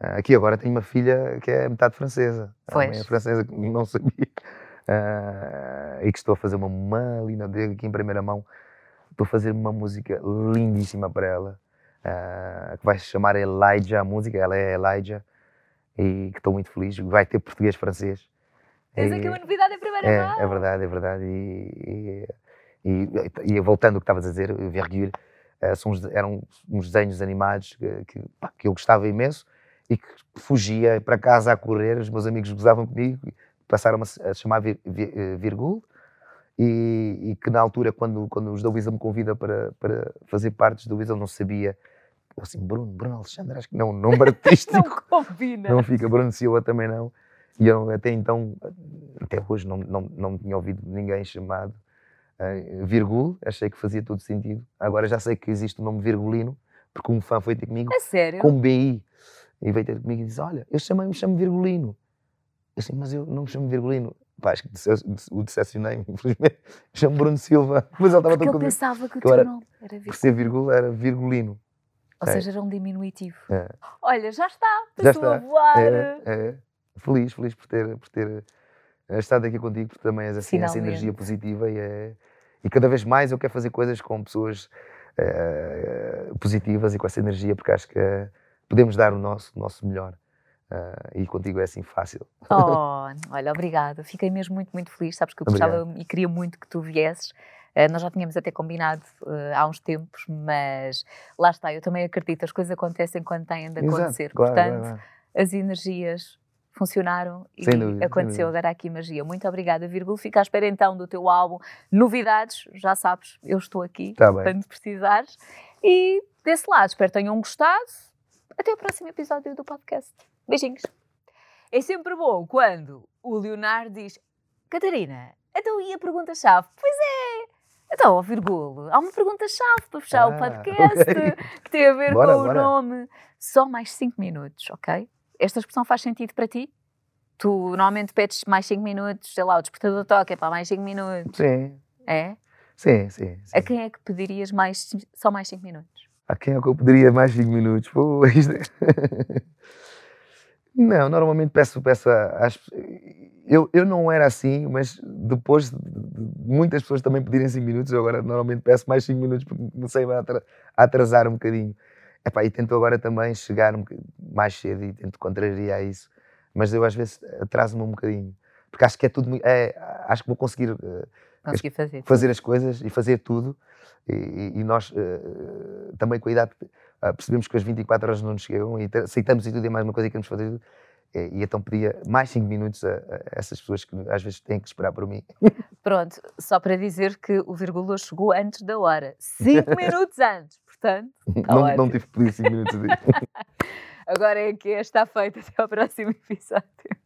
Uh, aqui agora tenho uma filha que é metade francesa. Pois. A mãe é francesa, que não sabia. Uh, e que estou a fazer uma malina dele aqui em primeira mão Estou a fazer uma música lindíssima para ela, uh, que vai se chamar Elijah, a música, ela é Elijah, e que estou muito feliz. Vai ter português-francês. Tens aqui uma novidade em primeira é, mão. É verdade, é verdade. E, e, e, e voltando ao que estavas a dizer, Vergueil, uh, eram uns desenhos animados que, que, pá, que, eu gostava imenso e que fugia para casa a correr, os meus amigos gozavam comigo, passaram a, a chamar vir, vir, eh, Virgul, e, e, que na altura, quando, quando os da Wisa me convida para, para fazer partes do Wisa, eu não sabia. Eu assim, Bruno, Bruno Alexandre, acho que não, nome artístico. não combina. Não fica, Bruno Silva também não. E eu até então, até hoje, não, não, não tinha ouvido ninguém chamado uh, Virgul, achei que fazia todo sentido. Agora já sei que existe o nome Virgulino, porque um fã foi ter comigo é sério? com BI. E veio ter comigo e disse: Olha, eu chamei, me chamo Virgulino. Eu assim, mas eu não me chamo Virgulino. Pá, acho que o decepcionei, infelizmente. Chamo Bruno Silva. Mas ele estava todo ele pensava que o teu nome era Virgulino. Por ser vírgula, era Virgulino. Ou é. seja, era um diminutivo. É. Olha, já está, já está. a voar. É, é. Feliz, feliz por ter, por ter eh, estado aqui contigo, porque também és assim, essa energia positiva e, é, e cada vez mais eu quero fazer coisas com pessoas é, positivas e com essa energia, porque acho que podemos dar o nosso, o nosso melhor. Uh, e contigo é assim fácil. Oh, olha, obrigada. Fiquei mesmo muito, muito feliz. Sabes que eu gostava Obrigado. e queria muito que tu viesses. Uh, nós já tínhamos até combinado uh, há uns tempos, mas lá está, eu também acredito, as coisas acontecem quando têm de acontecer. Exato, claro, Portanto, claro, claro. as energias funcionaram e dúvida, aconteceu agora aqui magia. Muito obrigada, Vírgula. Fica à espera então do teu álbum. Novidades, já sabes, eu estou aqui tá quando precisares. E desse lado, espero que tenham gostado. Até o próximo episódio do podcast. Beijinhos. É sempre bom quando o Leonardo diz: Catarina, então e a pergunta-chave? Pois é! Então, ó Virgulo, há uma pergunta-chave para fechar ah, o podcast okay. que tem a ver bora, com o nome. Só mais 5 minutos, ok? Esta expressão faz sentido para ti? Tu normalmente pedes mais 5 minutos, sei lá, o despertador toca é para mais 5 minutos. Sim. É? Sim, sim, sim. A quem é que pedirias mais, só mais 5 minutos? A quem é que eu pediria mais 5 minutos? Pô, isto... Não, normalmente peço, peço às eu, eu não era assim, mas depois de muitas pessoas também pedirem 5 minutos, eu agora normalmente peço mais 5 minutos porque comecei a atrasar um bocadinho. Epá, e tento agora também chegar um mais cedo e tento contrariar isso, mas eu às vezes atraso-me um bocadinho, porque acho que é tudo, é, acho que vou conseguir, conseguir fazer, fazer as coisas e fazer tudo, e, e nós uh, também com a idade uh, percebemos que as 24 horas não nos chegam e aceitamos e tudo e mais uma coisa que queremos fazer e, e então pedia mais 5 minutos a, a, essas pessoas que às vezes têm que esperar por mim. Pronto, só para dizer que o vírgula chegou antes da hora, 5 minutos antes, portanto. Tá não, não tive que pedir 5 minutos. Agora é que está feito. Até ao próximo episódio.